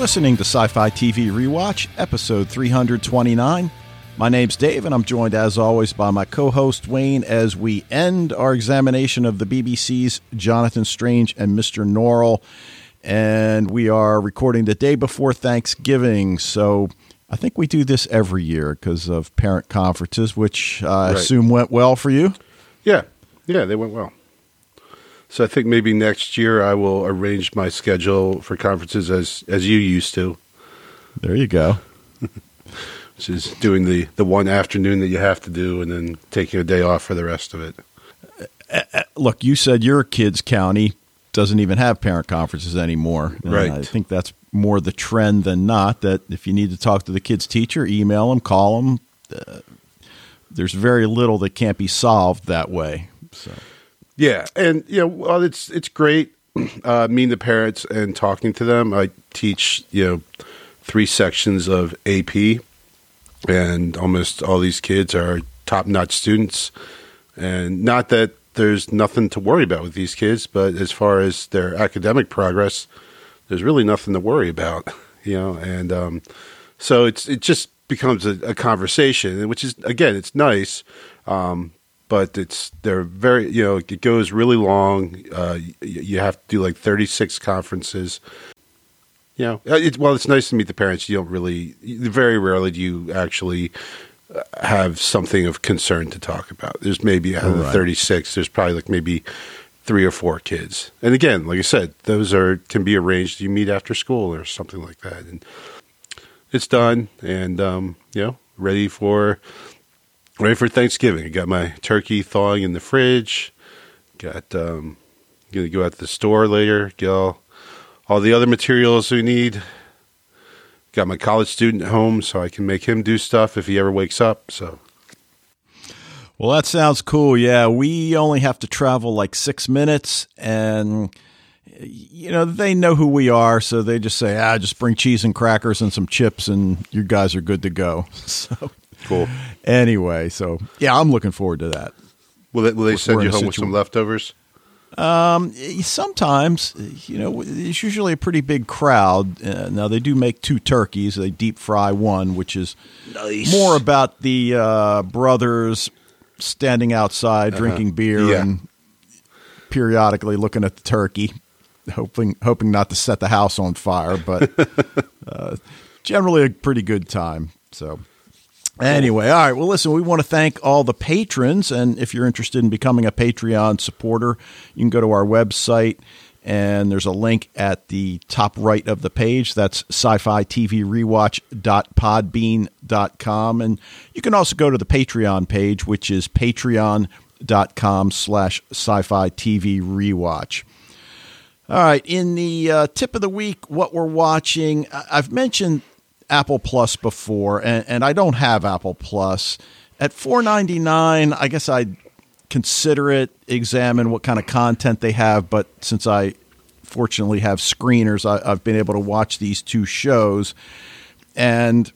listening to Sci Fi TV Rewatch, episode 329. My name's Dave, and I'm joined as always by my co host Wayne as we end our examination of the BBC's Jonathan Strange and Mr. Norrell. And we are recording the day before Thanksgiving. So I think we do this every year because of parent conferences, which I Right. assume went well for you. Yeah, yeah, they went well. So I think maybe next year I will arrange my schedule for conferences as as you used to, There you go. which is doing the the one afternoon that you have to do, and then taking a day off for the rest of it. look, you said your kid's county doesn't even have parent conferences anymore. Right. I think that's more the trend than not. That if you need to talk to the kid's teacher, email them, call them. Uh, there's very little that can't be solved that way. So Yeah, and you know, well, it's it's great uh, meeting the parents and talking to them. I teach you know three sections of AP, and almost all these kids are top notch students. And not that there's nothing to worry about with these kids, but as far as their academic progress, there's really nothing to worry about, you know. And um, so it's it just becomes a, a conversation, which is again, it's nice, um, but it's they're very you know it goes really long. Uh, you have to do like 36 conferences. You know, Uh, it, well, it's nice to meet the parents. You don't really, very rarely do you actually uh, have something of concern to talk about. There's maybe out of the Right. 36, there's probably like maybe three or four kids. And again, like I said, those are can be arranged. You meet after school or something like that, and it's done. And um, you know, ready for ready for Thanksgiving. I got my turkey thawing in the fridge. Got um, gonna go out to the store later. Get all all the other materials we need. Got my college student at home, so I can make him do stuff if he ever wakes up. So Well, that sounds cool. Yeah, we only have to travel like six minutes, and you know they know who we are, so they just say, "Ah, just bring cheese and crackers and some chips, and you guys are good to go." So cool. anyway, so yeah, I'm looking forward to that. Will they, will they We're send you home with some leftovers? Um, Sometimes, you know, it's usually a pretty big crowd. Uh, now they do make two turkeys; they deep fry one, which is Nice. more about the uh, brothers standing outside drinking beer Yeah. and periodically looking at the turkey, hoping hoping not to set the house on fire, but uh, generally a pretty good time. So. Anyway, all right. Well, listen, we want to thank all the patrons. And if you're interested in becoming a Patreon supporter, you can go to our website and there's a link at the top right of the page. That's sci fi TV rewatch.podbean.com. And you can also go to the Patreon page, which is patreon.com slash sci fi TV rewatch. All right, in the uh, tip of the week, what we're watching, I've mentioned Apple Plus before, and, and I don't have Apple Plus. At four ninety nine, I guess I'd consider it, examine what kind of content they have. But since I fortunately have screeners, I, I've been able to watch these two shows, and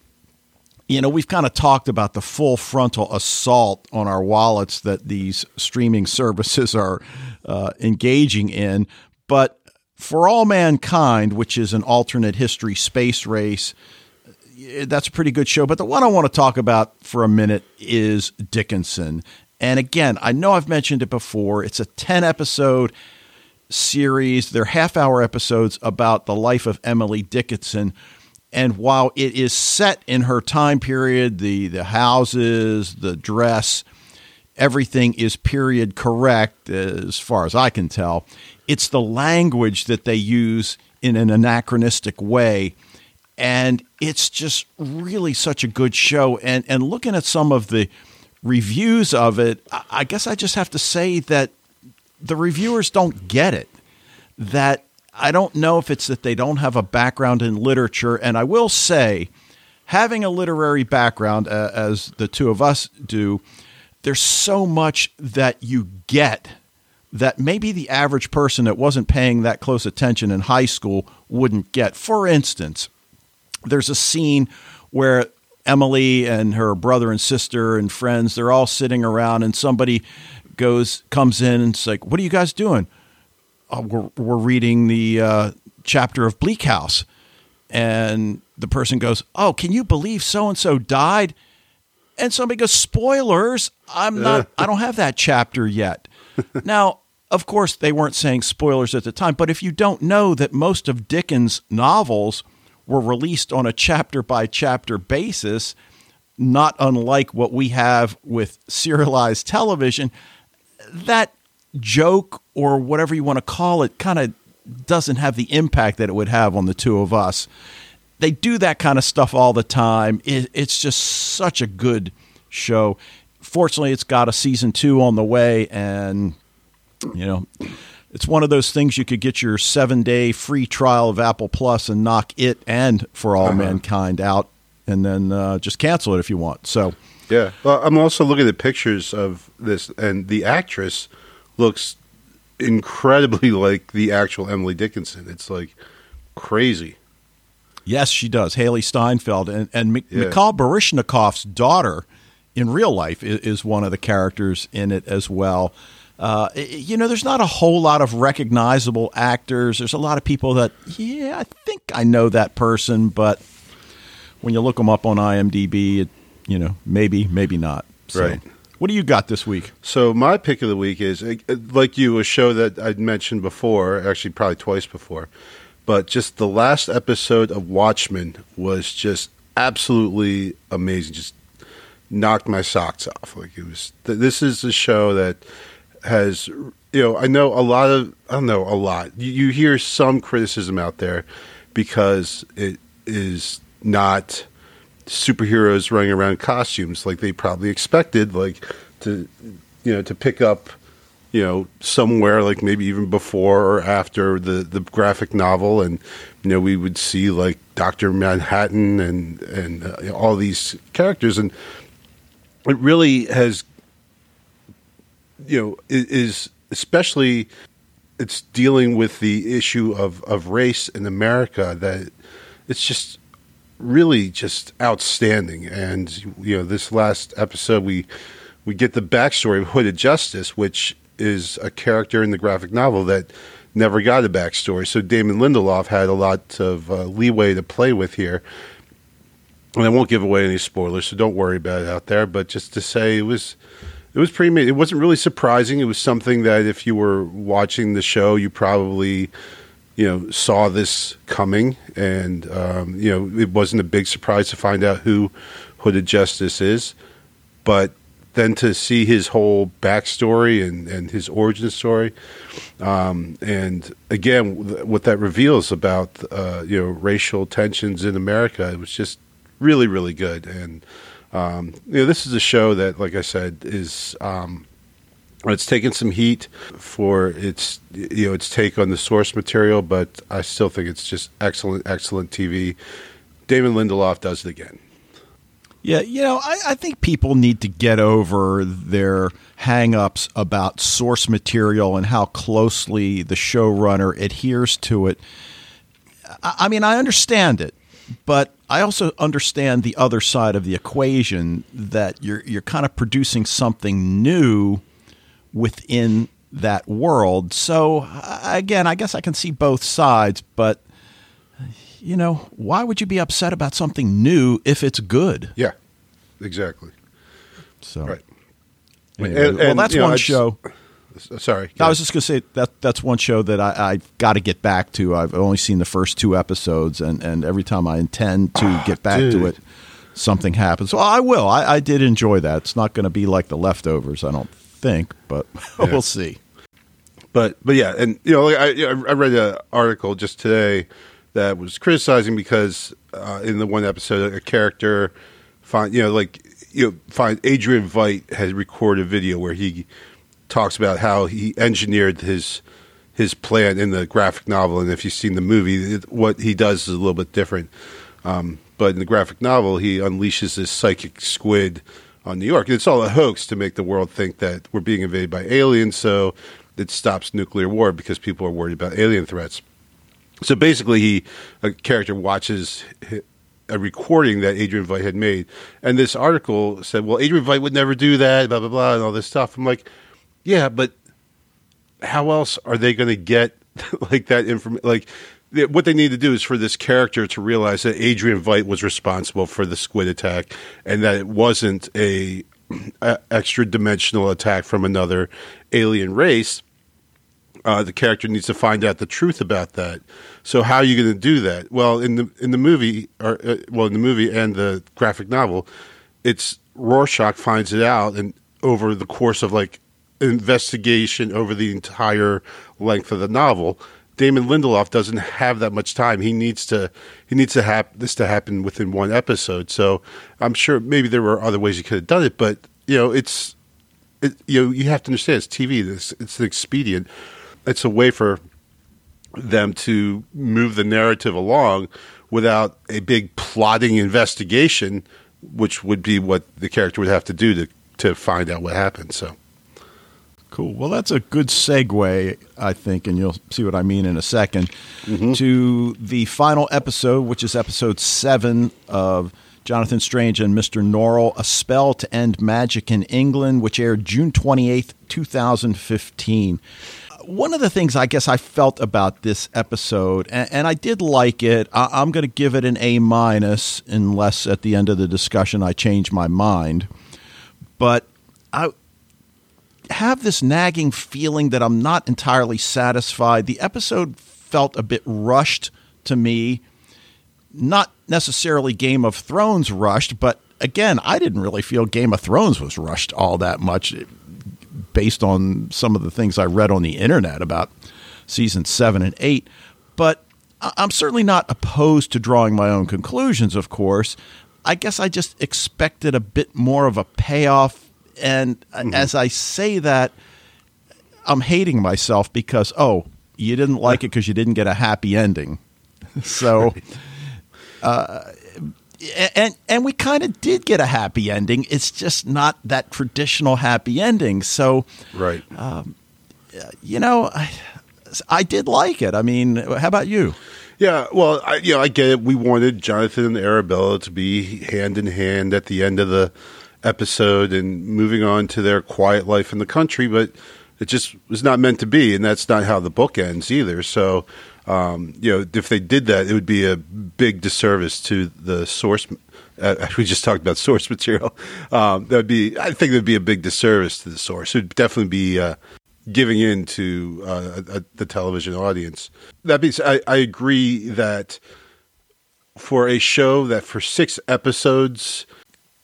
you know, we've kind of talked about the full frontal assault on our wallets that these streaming services are uh, engaging in. But for all mankind, which is an alternate history space race, Eh, that's a pretty good show. But the one I want to talk about for a minute is Dickinson. And again, I know I've mentioned it before. It's a 10 episode series. They're half hour episodes about the life of Emily Dickinson. And while it is set in her time period, the, the houses, the dress, everything is period correct as far as I can tell. It's the language that they use in an anachronistic way. And it's just really such a good show. And, and looking at some of the reviews of it, I- guess I just have to say that the reviewers don't get it. That I don't know if it's that they don't have a background in literature. And I will say, having a literary background, uh, as the two of us do, there's so much that you get that maybe the average person that wasn't paying that close attention in high school wouldn't get. For instance, there's a scene where Emily and her brother and sister and friends they're all sitting around and somebody goes comes in and it's like what are you guys doing oh, we're, we're reading the uh, chapter of bleak house and the person goes, "Oh, can you believe so and so died?" And somebody goes, "Spoilers! I'm not. I don't have that chapter yet." now, of course, they weren't saying spoilers at the time, but if you don't know that most of Dickens' novels were released on a chapter by chapter basis, not unlike what we have with serialized television, that joke or whatever you want to call it kind of doesn't have the impact that it would have on the two of us. They do that kind of stuff all the time. It's just such a good show. Fortunately, it's got a season two on the way, and you know, it's one of those things you could get your seven day free trial of Apple Plus and knock it and For All uh-huh. Mankind out, and then uh, just cancel it if you want. So, yeah. Well, I'm also looking at the pictures of this, and the actress looks incredibly like the actual Emily Dickinson. It's like crazy. Yes, she does. Hailee Steinfeld and and M- yeah. Mikhail Baryshnikov's daughter in real life is, is, one of the characters in it as well. Uh, you know, there's not a whole lot of recognizable actors. There's a lot of people that, yeah, I think I know that person, but when you look them up on IMDb, it, you know, maybe, maybe not. So. Right. What do you got this week? So my pick of the week is uh, like you, a show that I'd mentioned before, actually probably twice before, but just the last episode of Watchmen was just absolutely amazing. Just knocked my socks off. Like it was. This is a show that has you know I know a lot of I don't know a lot. You, you hear some criticism out there because it is not superheroes running around costumes like they probably expected, like to you know to pick up you know somewhere like maybe even before or after the the graphic novel, and you know we would see like Doctor Manhattan and and uh, all these characters, and it really has you know is especially it's dealing with the issue of, of race in America that it's just really just outstanding. And you know, this last episode we we get the backstory of Hooded Justice, which is a character in the graphic novel that never got a backstory. So Damon Lindelof had a lot of uh, leeway to play with here. And I won't give away any spoilers, so don't worry about it out there. But just to say, it was it was pretty. It wasn't really surprising. It was something that if you were watching the show, you probably you know, saw this coming, and um, you know, it wasn't a big surprise to find out who Hooded Justice is, but then to see his whole backstory and, and his origin story, um, and again, what that reveals about uh, you know racial tensions in America, it was just really really good, and um, you know, this is a show that, like I said, is um, it's taken some heat for its you know its take on the source material, but I still think it's just excellent, excellent TV. Damon Lindelof does it again. Yeah, you know, I, I think people need to get over their hang-ups about source material and how closely the showrunner adheres to it. I, I mean, I understand it, but I also understand the other side of the equation that you're you're kind of producing something new within that world. So again, I guess I can see both sides, but you know, why would you be upset about something new if it's good? Yeah, exactly. So, right. Anyway, and, and, well, that's one know, show. Sorry, I was just going to say that that's one show that I, I got to get back to. I've only seen the first two episodes, and, and every time I intend to get back Dude. to it, something happens. So I will. I, I did enjoy that. It's not going to be like the leftovers. I don't think, but yeah. we'll see. But but yeah, and you know, I I read an article just today that was criticizing because uh, in the one episode, a character find you know like you know, find Adrian Veidt has recorded a video where he talks about how he engineered his his plan in the graphic novel, and if you've seen the movie, what he does is a little bit different. Um, but in the graphic novel, he unleashes this psychic squid on New York. And it's all a hoax to make the world think that we're being invaded by aliens, so it stops nuclear war because people are worried about alien threats. So basically, he a character watches a recording that Adrian Veidt had made, and this article said, "Well, Adrian Veidt would never do that," blah blah blah, and all this stuff. I'm like, yeah, but how else are they going to get like that information? Like what they need to do is for this character to realize that Adrian Veidt was responsible for the squid attack and that it wasn't a, a extra dimensional attack from another alien race. Uh, the character needs to find out the truth about that. So how are you going to do that? Well, in the in the movie, or uh, well, in the movie and the graphic novel, it's Rorschach finds it out, and over the course of like investigation over the entire length of the novel, Damon Lindelof doesn't have that much time. He needs to he needs to have this to happen within one episode. So I'm sure maybe there were other ways he could have done it, but you know, it's it, you know you have to understand it's TV. It's, it's an expedient. It's a way for them to move the narrative along without a big plotting investigation, which would be what the character would have to do to to find out what happened. So. Cool. Well, that's a good segue, I think, and you'll see what I mean in a 2nd mm-hmm. to the final episode, which is episode seven of Jonathan Strange and Mr. Norrell, A Spell to End Magic in England, which aired June 28th, 2015. One of the things I guess I felt about this episode, and, and I did like it, I, I'm going to give it an A minus, unless at the end of the discussion I change my mind. But I, have this nagging feeling that I'm not entirely satisfied. The episode felt a bit rushed to me. Not necessarily Game of Thrones rushed, but again, I didn't really feel Game of Thrones was rushed all that much eh, based on some of the things I read on the internet about season seven and eight. But I'm certainly not opposed to drawing my own conclusions, of course. I guess I just expected a bit more of a payoff and mm-hmm. as I say that, I'm hating myself because oh, you didn't like it because you didn't get a happy ending. So, uh, and and we kind of did get a happy ending. It's just not that traditional happy ending. So, right. Um, you know, I, I did like it. I mean, how about you? Yeah, well, I, you know, I get it. We wanted Jonathan and Arabella to be hand in hand at the end of the episode and moving on to their quiet life in the country, but it just was not meant to be, and that's not how the book ends either. So, um, you know, if they did that, it would be a big disservice to the source. Uh, we just talked about source material. Um, that would be, I think, that would be a big disservice to the source. It would definitely be uh, giving in to uh, a, the television audience. That means I, I agree that for a show that for six episodes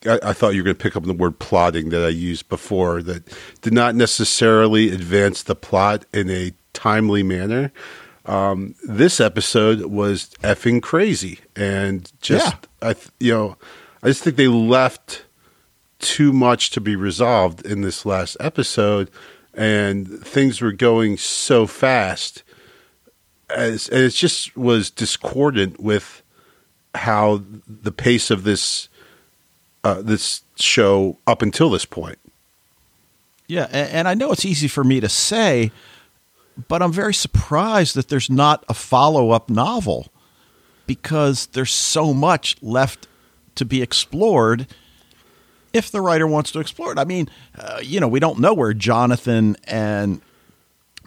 I, I, thought you were going to pick up on the word plotting that I used before that did not necessarily advance the plot in a timely manner. Um, this episode was effing crazy, and just yeah. I, you know, I just think they left too much to be resolved in this last episode, and things were going so fast, as and it just was discordant with how the pace of this uh, this show up until this point. Yeah, and I know it's easy for me to say, but I'm very surprised that there's not a follow up novel because there's so much left to be explored if the writer wants to explore it. I mean, uh, you know, we don't know where Jonathan and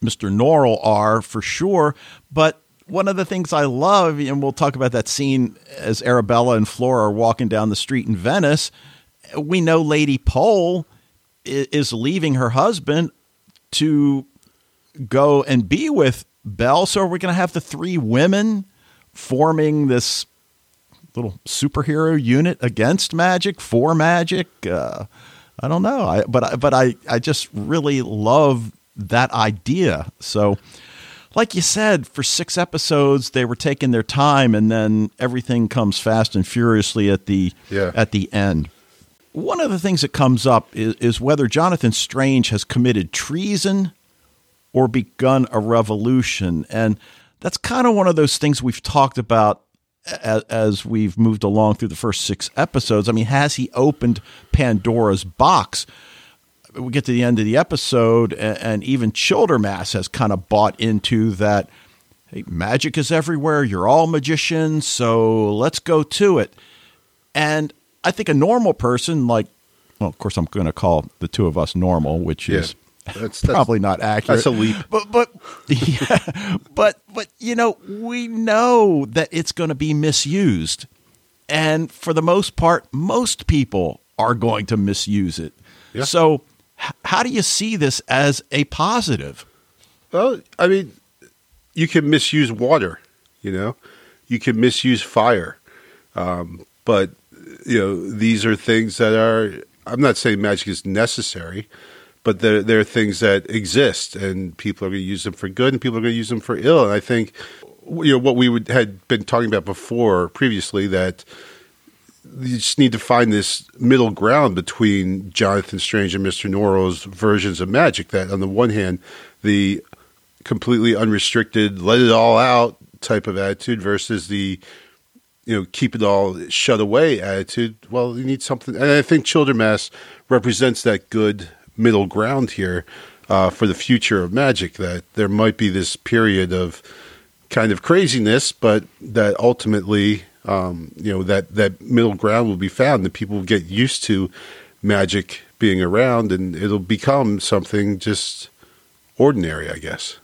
Mr. Norrell are for sure, but one of the things I love, and we'll talk about that scene as Arabella and Flora are walking down the street in Venice. We know Lady Pole is leaving her husband to go and be with Belle. So are we're going to have the three women forming this little superhero unit against magic, for magic. Uh, I don't know, I, but but I I just really love that idea. So like you said, for six episodes they were taking their time, and then everything comes fast and furiously at the yeah. at the end. One of the things that comes up is, is whether Jonathan Strange has committed treason or begun a revolution, and that's kind of one of those things we've talked about as, as, we've moved along through the first six episodes. I mean, has he opened Pandora's box? We get to the end of the episode, and, and even Childermass has kind of bought into that. Hey, magic is everywhere. You're all magicians, so let's go to it. And I think a normal person, like, well, of course, I'm going to call the two of us normal, which yeah. is That's, that's probably not accurate. That's a leap. But but yeah, but but you know, we know that it's going to be misused. And for the most part, most people are going to misuse it. Yeah. So how do you see this as a positive? Well, I mean, you can misuse water, you know, you can misuse fire, um, but you know these are things that are. I'm not saying magic is necessary, but they're they're things that exist, and people are going to use them for good, and people are going to use them for ill. And I think you know what we would, had been talking about before previously that you just need to find this middle ground between Jonathan Strange and Mr. Norrell's versions of magic. That on the one hand, the completely unrestricted, let it all out type of attitude versus the you know keep it all shut away attitude. Well, you need something, and I think Children Childermass represents that good middle ground here uh, for the future of magic. That there might be this period of kind of craziness, but that ultimately, um, you know, that that middle ground will be found, and people will get used to magic being around, and it'll become something just ordinary, I guess.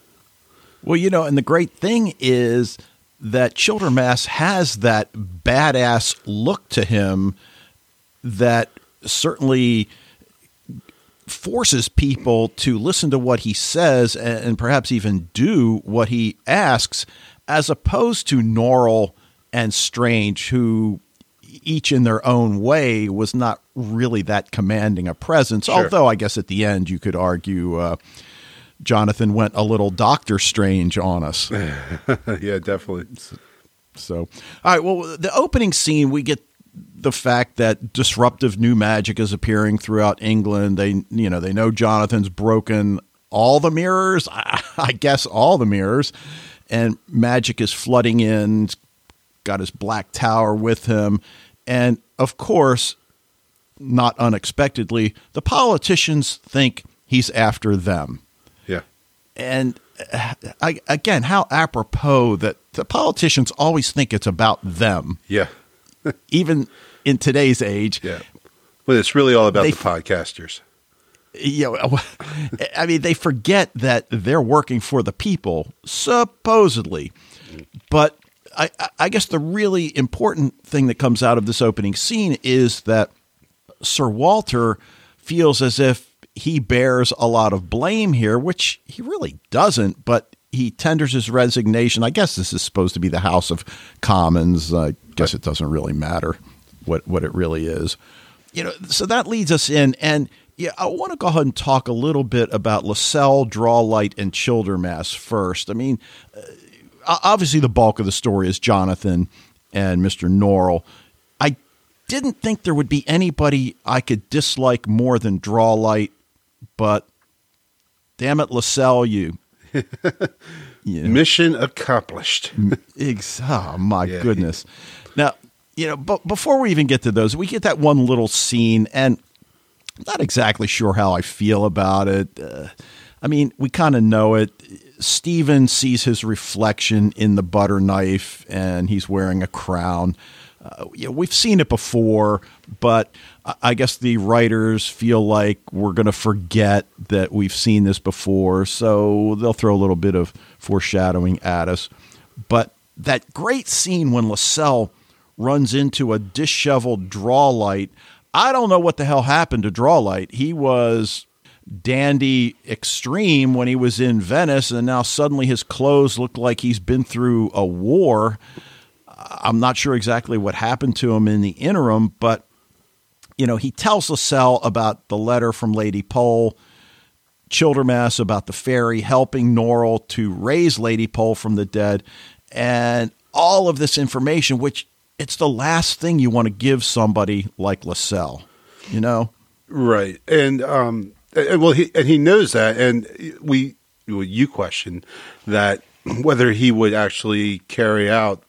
Well, you know, and the great thing is that Childermass has that badass look to him that certainly forces people to listen to what he says and, and perhaps even do what he asks, as opposed to Norrell and Strange, who each in their own way was not really that commanding a presence. Sure. Although I guess at the end you could argue uh, Jonathan went a little Doctor Strange on us. yeah, definitely. So, all right. Well, the opening scene, we get the fact that disruptive new magic is appearing throughout England. They, you know, they know Jonathan's broken all the mirrors. I, I guess all the mirrors, and magic is flooding in. Got his black tower with him, and of course, not unexpectedly, the politicians think he's after them Yeah. and uh, I, again, how apropos that the politicians always think it's about them, Yeah. even in today's age. Yeah. But it's really all about They- the podcasters. You know, I mean, they forget that they're working for the people, supposedly. But I, I- guess the really important thing that comes out of this opening scene is that Sir Walter feels as if he bears a lot of blame here, which he really doesn't, but he tenders his resignation. I guess this is supposed to be the House of Commons. I guess it doesn't really matter what, what it really is. You know, so that leads us in. And yeah, I want to go ahead and talk a little bit about Lascelles, Drawlight, and Childermass first. I mean, uh, obviously the bulk of the story is Jonathan and Mr. Norrell. I didn't think there would be anybody I could dislike more than Drawlight, but damn it, Lascelles, you. you know, Mission accomplished. oh my Yeah. goodness. Now, you know, but before we even get to those, we get that one little scene, and I'm not exactly sure how I feel about it. Uh, I mean, we kind of know it. Stephen sees his reflection in the butter knife, and he's wearing a crown. Uh, we've seen it before, but I- guess the writers feel like we're going to forget that we've seen this before, so they'll throw a little bit of foreshadowing at us. But that great scene when Lascelles runs into a disheveled Drawlight, I don't know what the hell happened to Drawlight. He was dandy extreme when he was in Venice, and now suddenly his clothes look like he's been through a war. I'm not sure exactly what happened to him in the interim, but you know, he tells Lascelles about the letter from Lady Pole, Childermass about the fairy helping Norrell to raise Lady Pole from the dead, and all of this information, which it's the last thing you want to give somebody like Lascelles, you know? Right, and um, well, he and he knows that, and we, well, you question that whether he would actually carry out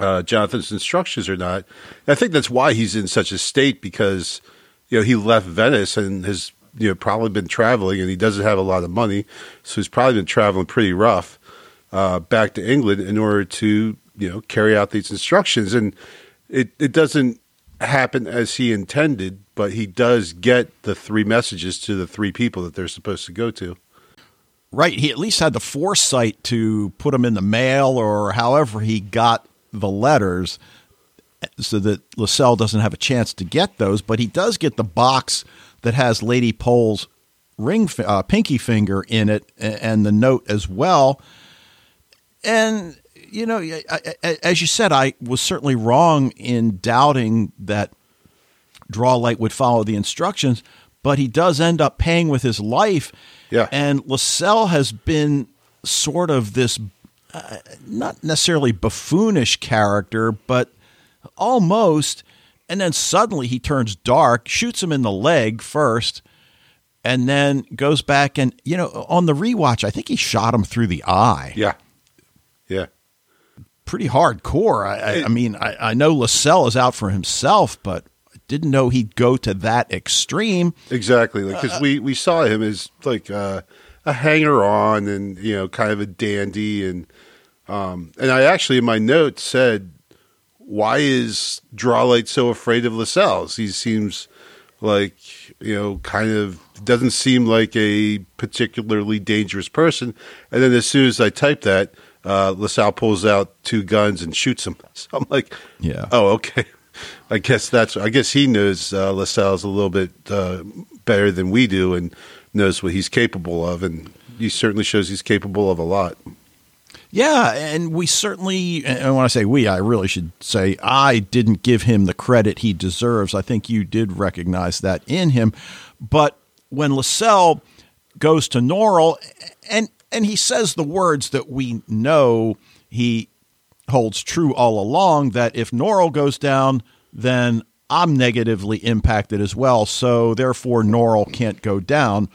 uh, Jonathan's instructions or not. I think that's why he's in such a state because you know he left Venice and has you know probably been traveling, and he doesn't have a lot of money, so he's probably been traveling pretty rough uh, back to England in order to you know carry out these instructions, and it it doesn't happen as he intended, but he does get the three messages to the three people that they're supposed to go to. Right. He at least had the foresight to put them in the mail or however he got the letters so that Lascelles doesn't have a chance to get those. But he does get the box that has Lady Pole's ring, uh, pinky finger in it and the note as well. And, you know, as you said, I was certainly wrong in doubting that Drawlight would follow the instructions, but he does end up paying with his life. Yeah. And Lascelles has been sort of this uh, not necessarily buffoonish character, but almost. And then suddenly he turns dark, shoots him in the leg first, and then goes back and, you know, on the rewatch, I think he shot him through the eye. Yeah. Yeah. Pretty hardcore. I, I, I mean, I, I know Lascelles is out for himself, but didn't know he'd go to that extreme. Exactly, because like, we we saw him as like uh, a hanger on and you know kind of a dandy and um, and I actually in my notes said, why is Drawlight so afraid of Lascelles? He seems like you know kind of doesn't seem like a particularly dangerous person. And then as soon as I type that. Uh, Lascelles pulls out two guns and shoots him. So I'm like, yeah. Oh, okay. I guess that's. I guess he knows uh, a little bit uh, better than we do, and knows what he's capable of, and he certainly shows he's capable of a lot. Yeah, and we certainly, and when I say we, I really should say I didn't give him the credit he deserves. I think you did recognize that in him. But when Lascelles goes to Norrell, and and he says the words that we know he holds true all along that if Norrell goes down, then I'm negatively impacted as well. So therefore, Norrell can't go down.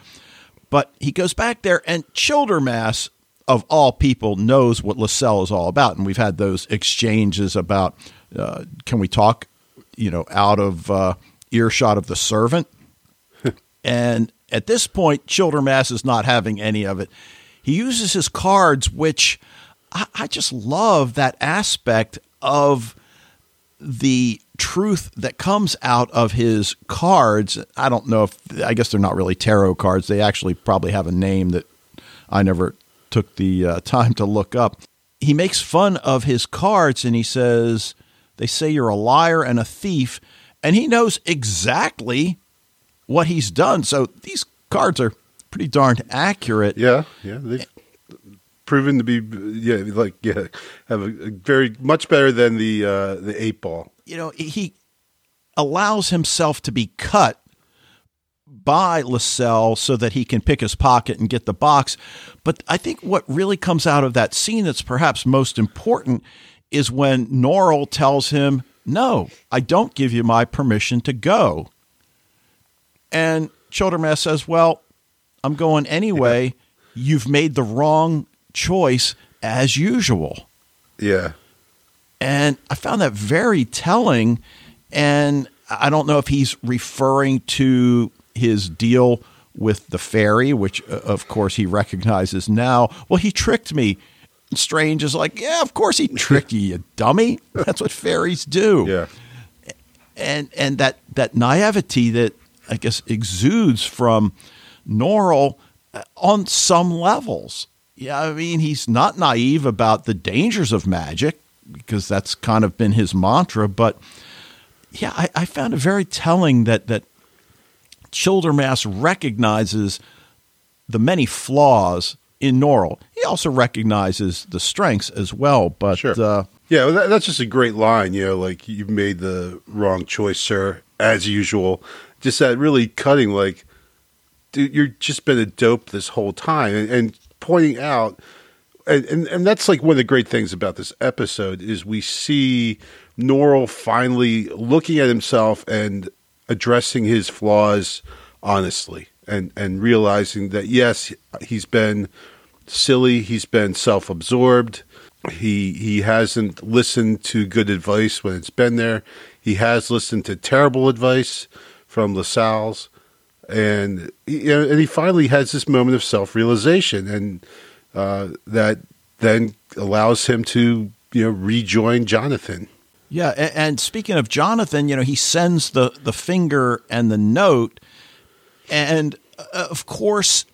But he goes back there, and Childermass, of all people, knows what Lascelles is all about. And we've had those exchanges about uh, can we talk, you know, out of uh, earshot of the servant? and at this point, Childermass is not having any of it. He uses his cards, which I, I just love that aspect of the truth that comes out of his cards. I don't know if I guess they're not really tarot cards. They actually probably have a name that I never took the uh, time to look up. He makes fun of his cards and he says, They say you're a liar and a thief. And he knows exactly what he's done. So these cards are pretty darn accurate. Yeah, yeah. They've proven to be, yeah, like, yeah, have a, a very much better than the uh, the eight ball you know, he allows himself to be cut by Lascelles so that he can pick his pocket and get the box. But I think what really comes out of that scene that's perhaps most important is when Norrell tells him, No, I don't give you my permission to go. And Childermass says, Well, I'm going anyway. You've made the wrong choice as usual. Yeah. And I found that very telling. And I don't know if he's referring to his deal with the fairy, which uh, of course he recognizes now. Well, he tricked me. Strange is like, yeah, of course he tricked you, you dummy. That's what fairies do. Yeah. And and that that naivety that I guess exudes from Norrell uh, on some levels. Yeah, I mean, he's not naive about the dangers of magic because that's kind of been his mantra. But yeah, I, I found it very telling that that Childermass recognizes the many flaws in Norrell. He also recognizes the strengths as well. But sure. uh, yeah, well, that, that's just a great line. You know, like you've made the wrong choice, sir, as usual. Just that really cutting, like, dude, you've just been a dope this whole time, and, and pointing out and, and, and that's like one of the great things about this episode is we see Norrell finally looking at himself and addressing his flaws honestly and and realizing that yes he's been silly he's been self-absorbed he he hasn't listened to good advice when it's been there he has listened to terrible advice from Lascelles and you know, and he finally has this moment of self-realization and uh, that then allows him to you know rejoin Jonathan. Yeah, a- and speaking of Jonathan, you know, he sends the the finger and the note, and uh, of course,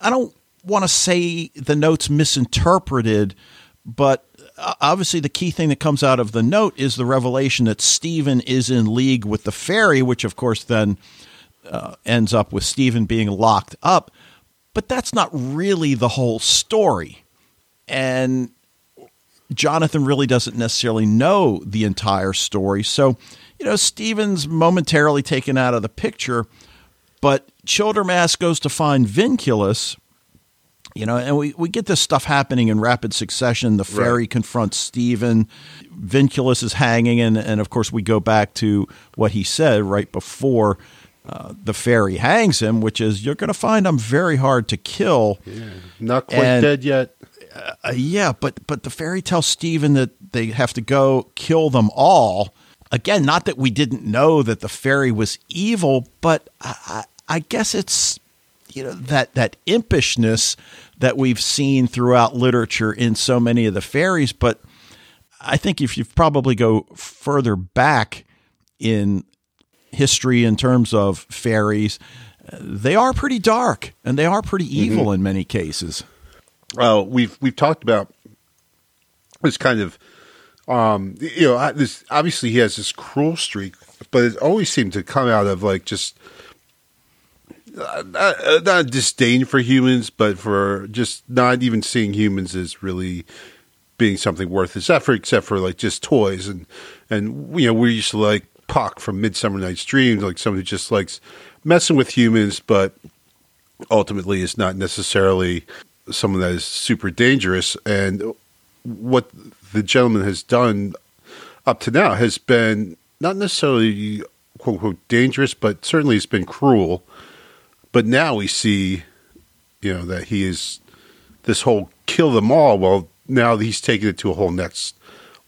I don't want to say the note's misinterpreted, but uh, obviously the key thing that comes out of the note is the revelation that Stephen is in league with the fairy, which of course then uh, ends up with Stephen being locked up. But that's not really the whole story. And Jonathan really doesn't necessarily know the entire story. So, you know, Stephen's momentarily taken out of the picture, but Childermass goes to find Vinculus, you know, and we, we get this stuff happening in rapid succession. The fairy Right. confronts Stephen, Vinculus is hanging, and, and of course, we go back to what he said right before uh, the fairy hangs him, which is, You're going to find I'm very hard to kill. Not quite And- dead yet. Uh, yeah, but but the fairy tells Stephen that they have to go kill them all. Again, not that we didn't know that the fairy was evil, but I, I, I guess it's you know that that impishness that we've seen throughout literature in so many of the fairies. But I think if you probably go further back in history in terms of fairies, they are pretty dark and they are pretty evil in many cases. uh, we've we've talked about this kind of um, you know this obviously he has this cruel streak, but it always seemed to come out of like just uh, not, uh, not disdain for humans, but for just not even seeing humans as really being something worth his effort, except for like just toys and and you know we used to like Puck from Midsummer Night's Dream, like someone who just likes messing with humans, but ultimately is not necessarily someone that is super dangerous. And what the gentleman has done up to now has been not necessarily quote unquote dangerous, but certainly it's been cruel. But now we see, you know, that he is this whole kill them all. Well, now he's taken it to a whole next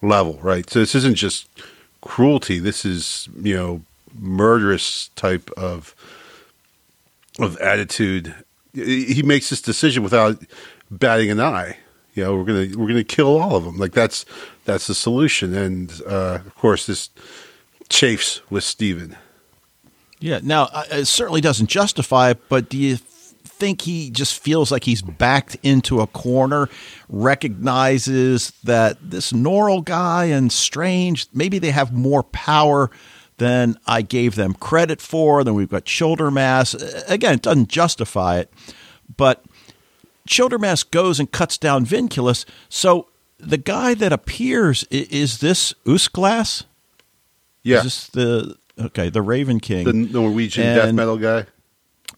level, right? So this isn't just cruelty. This is, you know, murderous type of of attitude. He makes this decision without batting an eye. You know, we're gonna we're gonna kill all of them. Like that's that's the solution. And uh, of course, this chafes with Stephen. Yeah. Now, uh, it certainly doesn't justify but do you think he just feels like he's backed into a corner, recognizes that this Norrell guy and Strange, maybe they have more power than I gave them credit for? Then we've got Childermass. Again, it doesn't justify it, but Childermass goes and cuts down Vinculus. So the guy that appears is this Uskglass? Yeah, Is this the okay the Raven King? the Norwegian death metal guy.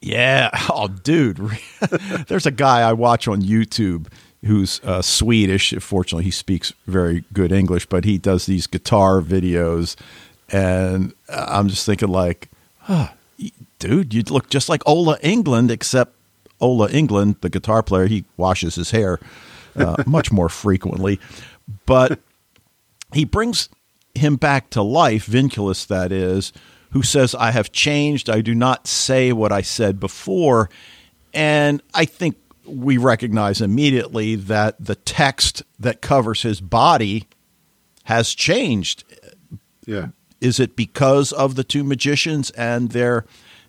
Yeah. Oh, dude. There's a guy I watch on YouTube who's uh, Swedish. Fortunately, he speaks very good English, but he does these guitar videos. And I'm just thinking, like, y- dude, you look just like Ola Englund, except Ola Englund, the guitar player, he washes his hair uh, much more frequently. But he brings him back to life, Vinculus, that is, who says, I have changed. I do not say what I said before. And I think we recognize immediately that the text that covers his body has changed. Yeah, Is it because of the two magicians and their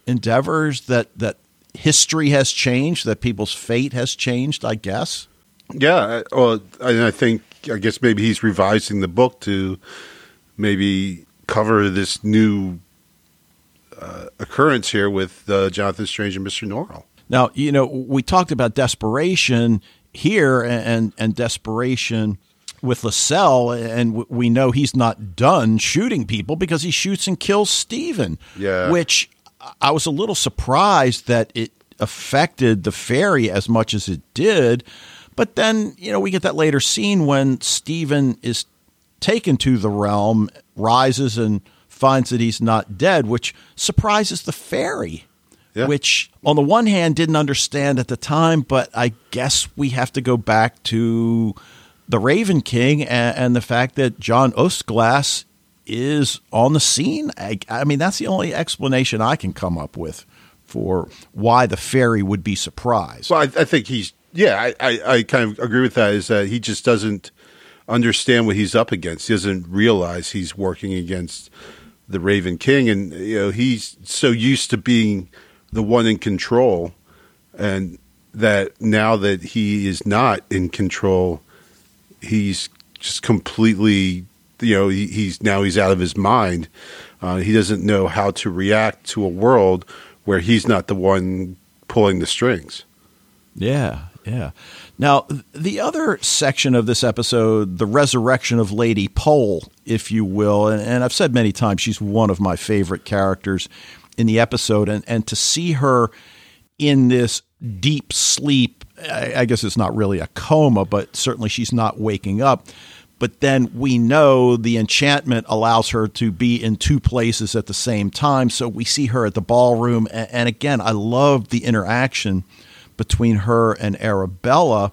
endeavors that, that history has changed, that people's fate has changed, I guess? yeah. Well, I think I guess maybe he's revising the book to maybe cover this new uh, occurrence here with uh, Jonathan Strange and Mister Norrell. Now, you know, we talked about desperation here and and desperation with Lascelles, and we know he's not done shooting people because he shoots and kills Stephen. Yeah. Which I was a little surprised that it affected the fairy as much as it did. But then, you know, we get that later scene when Stephen is taken to the realm, rises and finds that he's not dead, which surprises the fairy Yeah. which on the one hand didn't understand at the time, but I guess we have to go back to the Raven King and, and the fact that John Uskglass is on the scene. I, I mean, that's the only explanation I can come up with for why the fairy would be surprised. Well, I, I think he's yeah. I, I, I kind of agree with that. Is that he just doesn't understand what he's up against. He doesn't realize he's working against the Raven King, and you know he's so used to being the one in control, and that now that he is not in control, he's just completely you know he, he's now he's out of his mind. Uh, he doesn't know how to react to a world where he's not the one pulling the strings. Yeah, yeah. Now, the other section of this episode, the resurrection of Lady Pole, if you will, and, and, I've said many times she's one of my favorite characters in the episode, and, and to see her in this deep sleep, I, I guess it's not really a coma, but certainly she's not waking up. But then we know the enchantment allows her to be in two places at the same time. So we see her at the ballroom. And, and again, I love the interaction between her and Arabella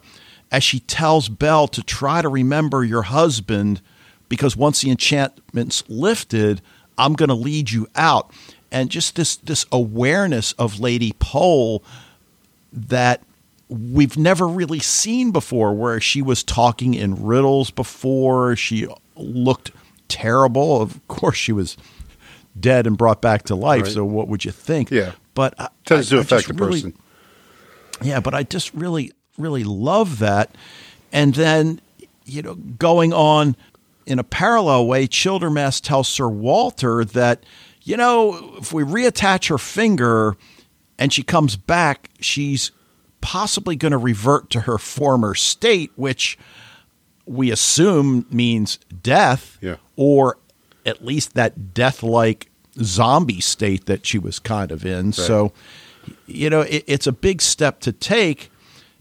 as she tells Belle to try to remember your husband because once the enchantment's lifted, I'm going to lead you out. And just this this awareness of Lady Pole that we've never really seen before where she was talking in riddles before, she looked terrible. Of course she was dead and brought back to life, right. so what would you think? Yeah. But tends I, to affect a really, person yeah, but I just really, really love that. And then, you know, going on in a parallel way, Childermass tells Sir Walter that, you know, if we reattach her finger and she comes back, she's possibly going to revert to her former state, which we assume means death, yeah. or at least that death like zombie state that she was kind of in. Right. So, you know, it, it's a big step to take.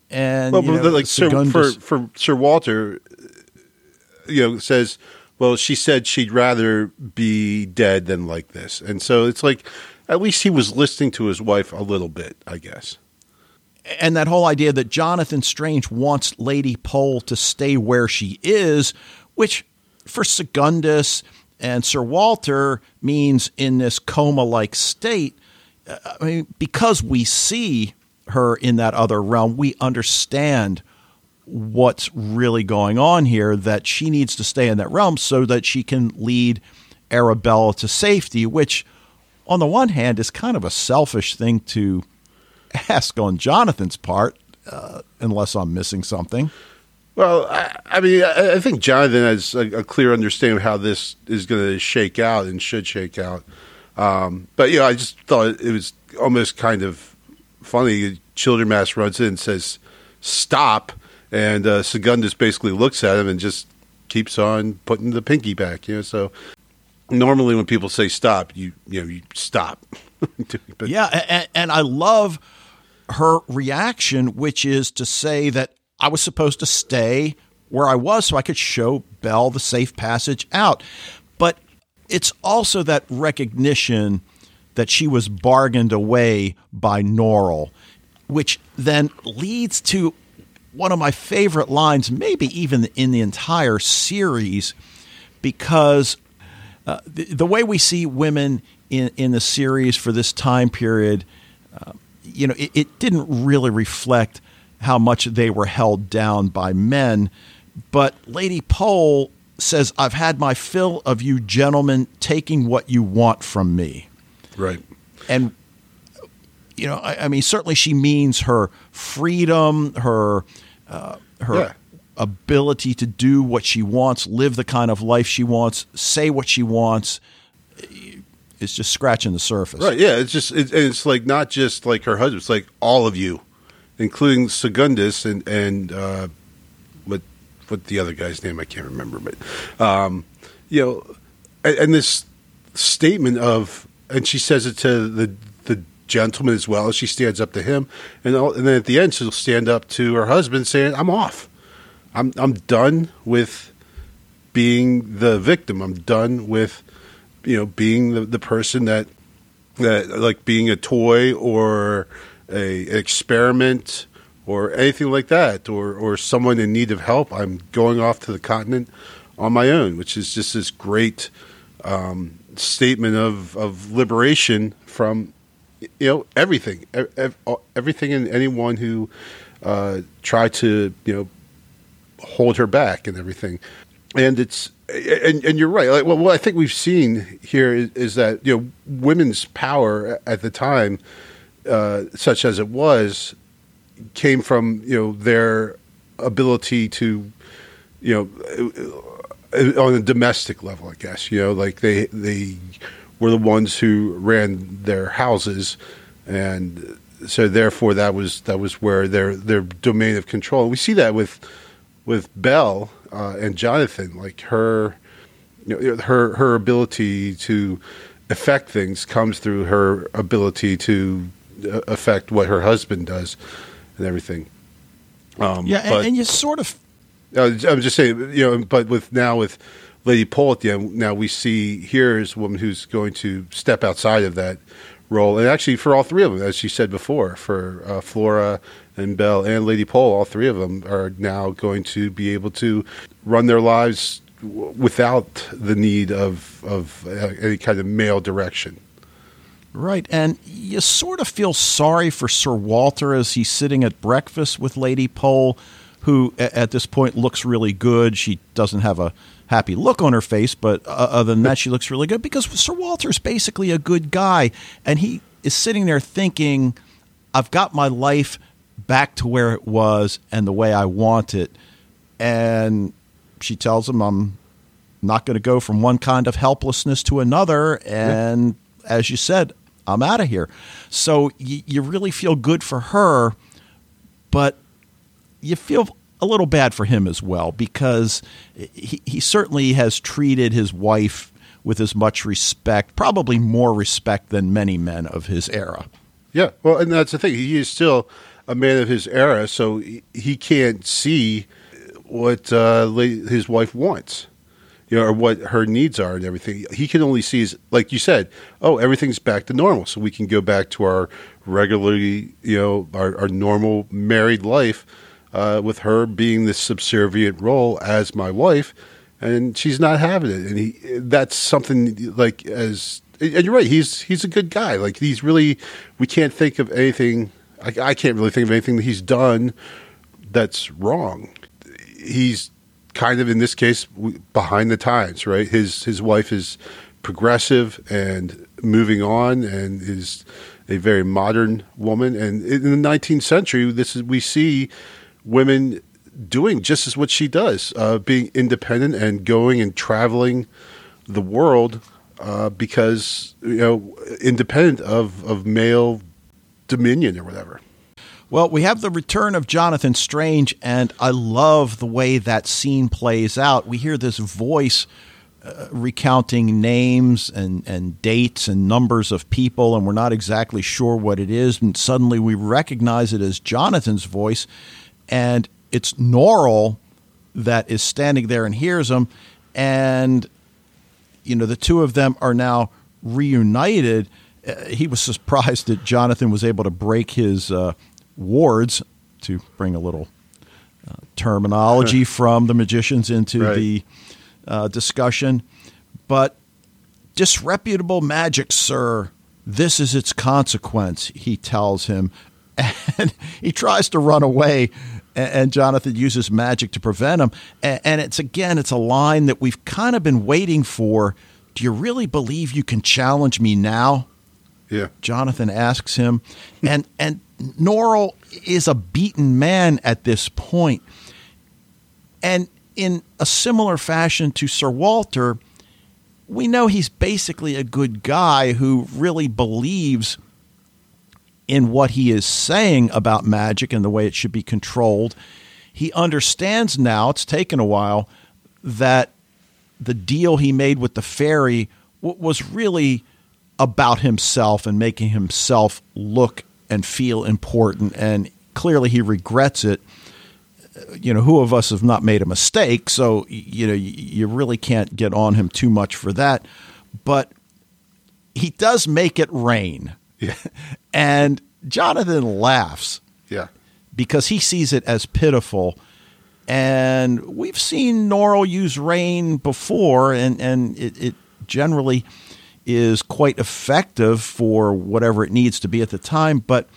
And well, you know, like Sir, for for Sir Walter, uh, you know, says, well, she said she'd rather be dead than like this, and so it's like, at least he was listening to his wife a little bit, I guess. And that whole idea that Jonathan Strange wants Lady Pole to stay where she is, which for Segundus and Sir Walter means in this coma like state I mean, because we see her in that other realm, we understand what's really going on here. That she needs to stay in that realm so that she can lead Arabella to safety, which, on the one hand, is kind of a selfish thing to ask on Jonathan's part, uh, unless I'm missing something. Well, I, I mean, I, I, think Jonathan has a, a, clear understanding of how this is going to shake out and should shake out. Um, but know, I just thought it was almost kind of funny. Childermass runs in and says, "Stop," and uh, Segundus basically looks at him and just keeps on putting the pinky back. You know, so normally when people say stop, you you know you stop. but, yeah, and, and I love her reaction, which is to say that I was supposed to stay where I was so I could show Belle the safe passage out. But it's also that recognition that she was bargained away by Norrell, which then leads to one of my favorite lines, maybe even in the entire series, because uh, the, the, way we see women in, in the series for this time period, uh, you know, it, it didn't really reflect how much they were held down by men. But Lady Pole says, I've had my fill of you gentlemen taking what you want from me. Right. And, you know, I, I mean, certainly she means her freedom, her, uh, her yeah. ability to do what she wants, live the kind of life she wants, say what she wants. It's just scratching the surface. Right. Yeah. It's just, it, it's like not just like her husband, it's like all of you, including Segundus and, and, uh, what the other guy's name I can't remember, but um, you know, and, and, this statement of, and she says it to the the gentleman as well as she stands up to him, and all, and then at the end she'll stand up to her husband saying, "I'm off. I'm I'm done with being the victim. I'm done with you know being the the person that that like being a toy or a an experiment." Or anything like that, or or someone in need of help, I'm going off to the continent on my own, which is just this great um, statement of of liberation from you know everything, everything, and anyone who uh, tried to you know hold her back and everything. and it's and, and you're right. Like, well, what I think we've seen here is, is that you know women's power at the time, uh, such as it was, came from you know their ability to, you know, uh, on a domestic level. I guess you know, like they they were the ones who ran their houses, and so therefore that was that was where their their domain of control. We see that with with Belle uh, and Jonathan, like her, you know, her her ability to affect things comes through her ability to uh, affect what her husband does and everything. Um, yeah, but, and, and, you sort of. I'm just saying, you know, but with now with Lady Pole at the end, now we see here is a woman who's going to step outside of that role, and actually for all three of them, as she said before, for uh, Flora and Belle and Lady Pole, all three of them are now going to be able to run their lives w- without the need of of uh, any kind of male direction. Right, and you sort of feel sorry for Sir Walter as he's sitting at breakfast with Lady Pole, who at this point looks really good. She doesn't have a happy look on her face, but uh, other than that, she looks really good because Sir Walter's basically a good guy, and he is sitting there thinking, "I've got my life back to where it was and the way I want it. And she tells him, I'm not going to go from one kind of helplessness to another. And. As you said, I'm out of here. So y- you really feel good for her, but you feel a little bad for him as well because he, he certainly has treated his wife with as much respect, probably more respect than many men of his era. Yeah, well, and that's the thing. He is still a man of his era, so he can't see what uh, his wife wants, you know, or what her needs are and everything. He can only see, like you said, oh, everything's back to normal, so we can go back to our regularly, you know, our, our normal married life uh, with her being this subservient role as my wife, and she's not having it, and he that's something like as and you're right. He's he's a good guy. Like he's really. We can't think of anything I, I can't really think of anything that he's done that's wrong. He's kind of in this case behind the times, right? His his wife is progressive and moving on, and is a very modern woman. And in the 19th century, this is we see women doing just as what she does, uh, being independent and going and traveling the world uh, because you know independent of of male dominion or whatever. Well, we have the return of Jonathan Strange, and I love the way that scene plays out. We hear this voice uh, recounting names and, and dates and numbers of people, and we're not exactly sure what it is. And suddenly we recognize it as Jonathan's voice, and it's Norrell that is standing there and hears him. And, you know, the two of them are now reunited uh, he was surprised that Jonathan was able to break his uh, wards to bring a little uh, terminology from the magicians into right. the uh, discussion. But disreputable magic, sir, this is its consequence, he tells him. And he tries to run away, and Jonathan uses magic to prevent him. And it's again, it's a line that we've kind of been waiting for. Do you really believe you can challenge me now? Yeah. Jonathan asks him, and and Norrell is a beaten man at this point, and in a similar fashion to Sir Walter, we know he's basically a good guy who really believes in what he is saying about magic and the way it should be controlled. He understands now, it's taken a while, that the deal he made with the fairy was really about himself and making himself look and feel important. And clearly he regrets it. You know, who of us have not made a mistake? So, you know, you really can't get on him too much for that. But he does make it rain. Yeah. and Jonathan laughs. Yeah. Because he sees it as pitiful. And we've seen Norrell use rain before, and, and it, it generally is quite effective for whatever it needs to be at the time. But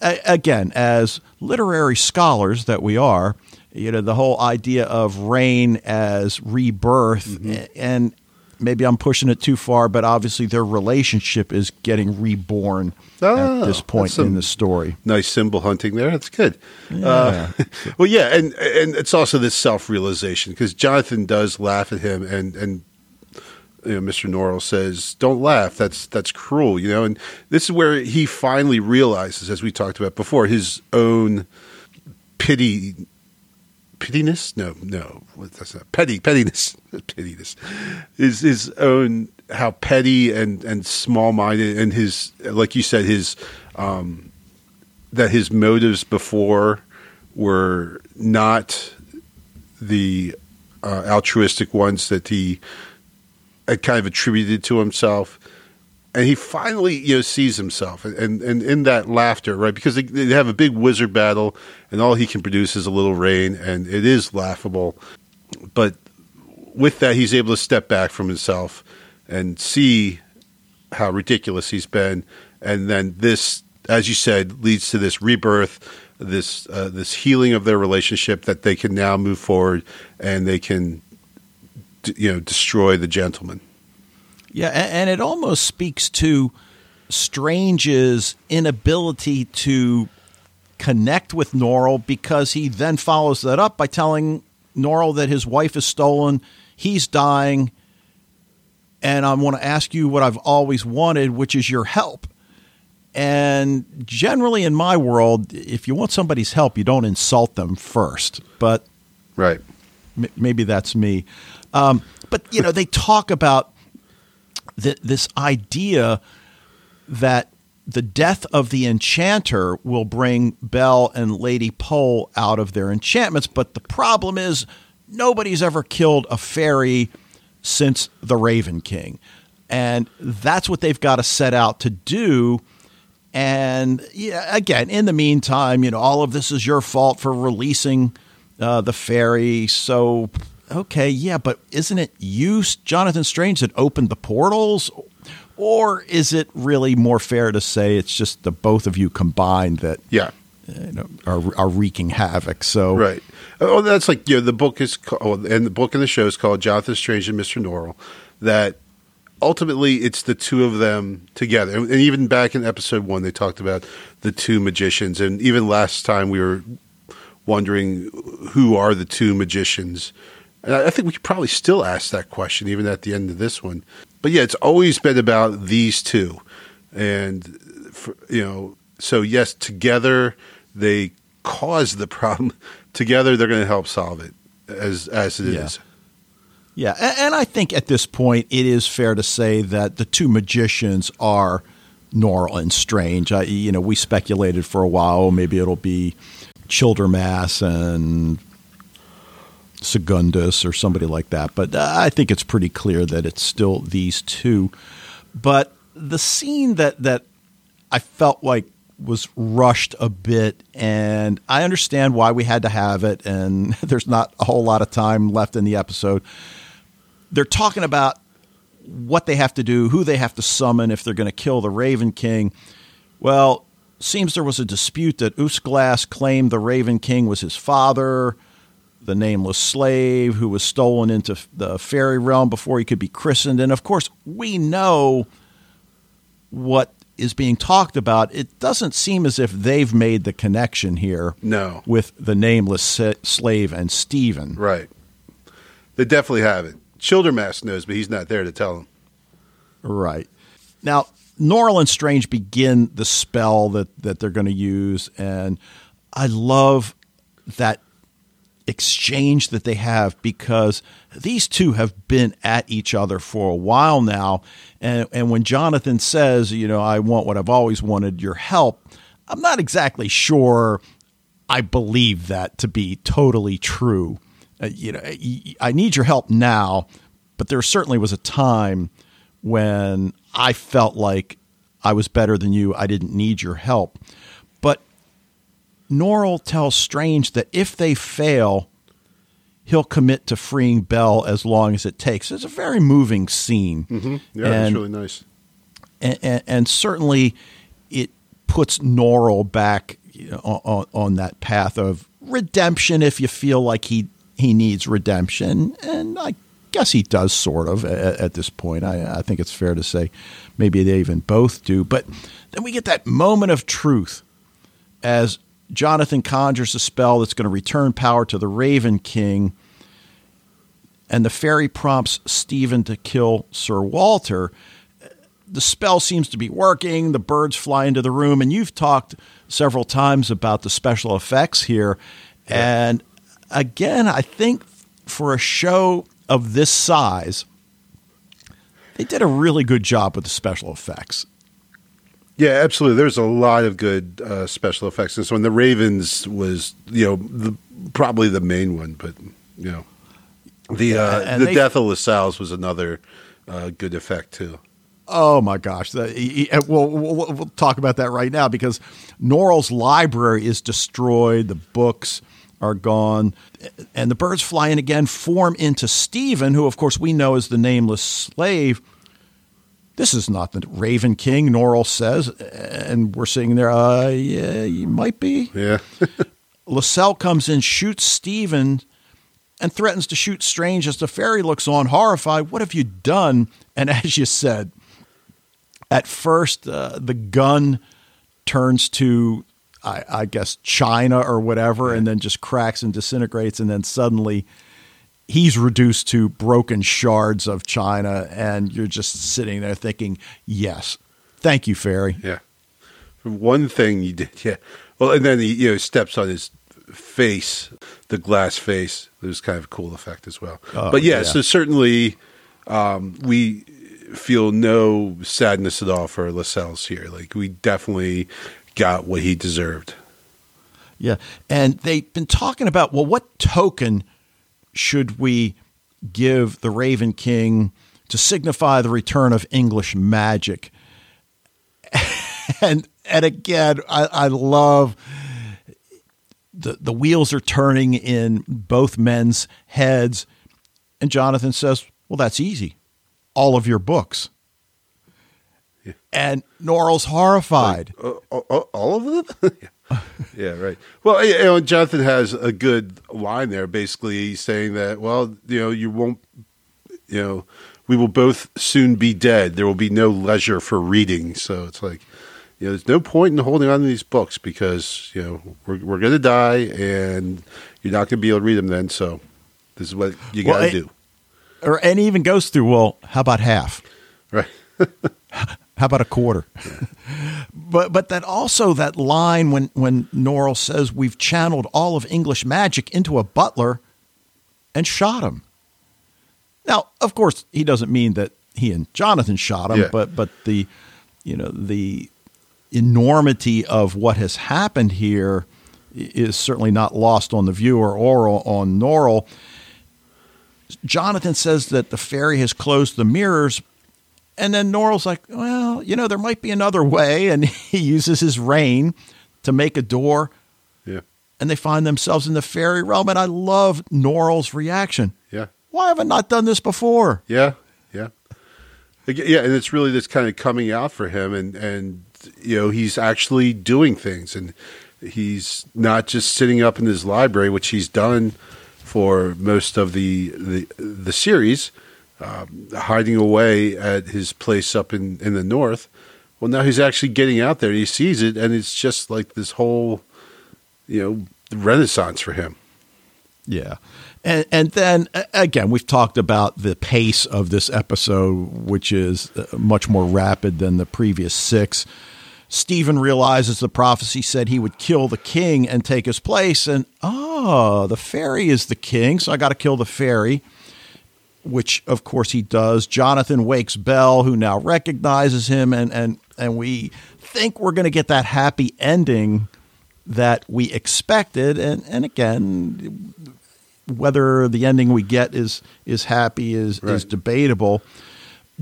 again, as literary scholars that we are, you know the whole idea of rain as rebirth, Mm-hmm. and maybe I'm pushing it too far, but obviously their relationship is getting reborn Oh, at this point in the story. nice symbol hunting there. That's good. Uh, well, yeah, and and it's also this self realization because Jonathan does laugh at him, and and you know, Mr. Norrell says, "Don't laugh. That's that's cruel." You know, and this is where he finally realizes, as we talked about before, his own pity. Pittiness? No, no, that's not petty. Pettiness, pettiness is his own how petty and and small minded, and his like you said, his um, that his motives before were not the uh, altruistic ones that he had kind of attributed to himself. And he finally, you know, sees himself, and and, in that laughter, right? Because they, they have a big wizard battle, and all he can produce is a little rain, and it is laughable. But with that, he's able to step back from himself and see how ridiculous he's been, and then this, as you said, leads to this rebirth, this uh, this healing of their relationship that they can now move forward and they can, you know, destroy the gentleman. Yeah, a- and it almost speaks to Strange's inability to connect with Norrell because he then follows that up by telling Norrell that his wife is stolen, he's dying, and I want to ask you what I've always wanted, which is your help. And generally in my world, if you want somebody's help, you don't insult them first. But Right. M- maybe that's me. Um, but you know, they talk about th- this idea that the death of the enchanter will bring Belle and Lady Pole out of their enchantments. But the problem is, nobody's ever killed a fairy since the Raven King, and that's what they've got to set out to do. And yeah, again, in the meantime, you know, all of this is your fault for releasing uh, the fairy. So, okay, yeah, but isn't it you, Jonathan Strange, that opened the portals? Or is it really more fair to say it's just the both of you combined that Yeah. you know, are, are wreaking havoc? So, Right. Oh, that's like you know the book is called, oh, and the book and the show is called Jonathan Strange and Mister Norrell. That ultimately it's the two of them together, and even back in episode one they talked about the two magicians, and even last time we were wondering who are the two magicians. And I I think we could probably still ask that question even at the end of this one. But yeah, it's always been about these two, and for, you know, so yes, together they cause the problem. Together they're going to help solve it as as it is. Yeah. Yeah, a- and I think at this point it is fair to say that the two magicians are Norrell and Strange. I, you know, we speculated for a while maybe it'll be Childermass and Segundus or somebody like that, but uh, I think it's pretty clear that it's still these two. But the scene that that I felt like was rushed a bit, and I understand why we had to have it, and there's not a whole lot of time left in the episode. They're talking about what they have to do, who they have to summon if they're going to kill the Raven King. Well, seems there was a dispute that Uskglass claimed the Raven King was his father, the nameless slave who was stolen into the fairy realm before he could be christened. And of course, we know what is being talked about. It doesn't seem as if they've made the connection here No, with the nameless slave and Stephen. right. They definitely have it. Childermass knows, but he's not there to tell him. Right. Now, Norrell and Strange begin the spell that, that they're going to use, and I love that exchange that they have because these two have been at each other for a while now. And, and when Jonathan says, you know, I want what I've always wanted, your help, I'm not exactly sure I believe that to be totally true. Uh, you know, I- I need your help now, but there certainly was a time when I felt like I was better than you. I didn't need your help. Norrell tells Strange that if they fail, he'll commit to freeing Belle as long as it takes. It's a very moving scene. Mm-hmm. Yeah, that's And- really nice. and, and, and certainly it puts Norrell back you know, on, on that path of redemption if you feel like he he needs redemption, and I guess he does sort of at, at this point. I, I think it's fair to say maybe they even both do. But then we get that moment of truth as Jonathan conjures a spell that's going to return power to the Raven King, and the fairy prompts Stephen to kill Sir Walter. The spell seems to be working. The birds fly into the room, and you've talked several times about the special effects here. Yeah. And again, I think for a show of this size, they did a really good job with the special effects. Yeah, absolutely. There's a lot of good uh, special effects, and so when the Ravens was, you know, the, probably the main one, but you know, the uh, the they, death of Lascelles was another uh, good effect too. Oh my gosh! We'll, we'll, we'll, talk about that right now because Norrell's library is destroyed. The books are gone, and the birds fly in again, form into Stephen, who of course we know is the nameless slave this is not the Raven King, Norrell says. And we're sitting there, uh, yeah, you might be. Yeah. Lascelles comes in, shoots Stephen, and threatens to shoot Strange as the fairy looks on, horrified. What have you done? And as you said, at first, uh, the gun turns to, I, I guess, China or whatever, and then just cracks and disintegrates. And then suddenly, he's reduced to broken shards of china, and you're just sitting there thinking, "Yes, thank you, fairy." Yeah. One thing you did, yeah. Well, and then he you know steps on his face, the glass face. It was kind of a cool effect as well. Oh, but yeah, yeah, so certainly um, we feel no sadness at all for Lascelles here. Like we definitely got what he deserved. Yeah, and they've been talking about well, what token should we give the Raven King to signify the return of English magic? and and again, I, I love the the wheels are turning in both men's heads, and Jonathan says, "Well, that's easy. All of your books." Yeah. And Norrell's horrified. Like, uh, uh, all of them? yeah, right. Well, you know, Jonathan has a good line there. Basically, saying that, well, you know, you won't, you know, we will both soon be dead. There will be no leisure for reading. So it's like, you know, there's no point in holding on to these books because you know we're we're going to die, and you're not going to be able to read them then. So this is what you got to well, do. Or and even goes through. Well, how about half? Right. How about a quarter? but but that also that line when when Norrell says we've channeled all of English magic into a butler and shot him. Now, of course, he doesn't mean that he and Jonathan shot him, yeah. but but the you know the enormity of what has happened here is certainly not lost on the viewer or on Norrell. Jonathan says that the fairy has closed the mirrors, and then Norrell's like, well, you know, there might be another way. And he uses his rain to make a door. Yeah. And they find themselves in the fairy realm. And I love Norrell's reaction. Yeah. Why have I not done this before? Yeah. Yeah. Yeah. And it's really this kind of coming out for him. And, and, you know, he's actually doing things. And he's not just sitting up in his library, which he's done for most of the, the, the series um, hiding away at his place up in, in the north. Well, now he's actually getting out there. He sees it, and it's just like this whole, you know, renaissance for him. Yeah. And, and then again, we've talked about the pace of this episode, which is uh, much more rapid than the previous six. Stephen realizes the prophecy said he would kill the king and take his place. And oh, the fairy is the king, so I got to kill the fairy which of course he does. Jonathan wakes Belle, who now recognizes him, and and and we think we're going to get that happy ending that we expected. And and again, whether the ending we get is is happy is right. is debatable.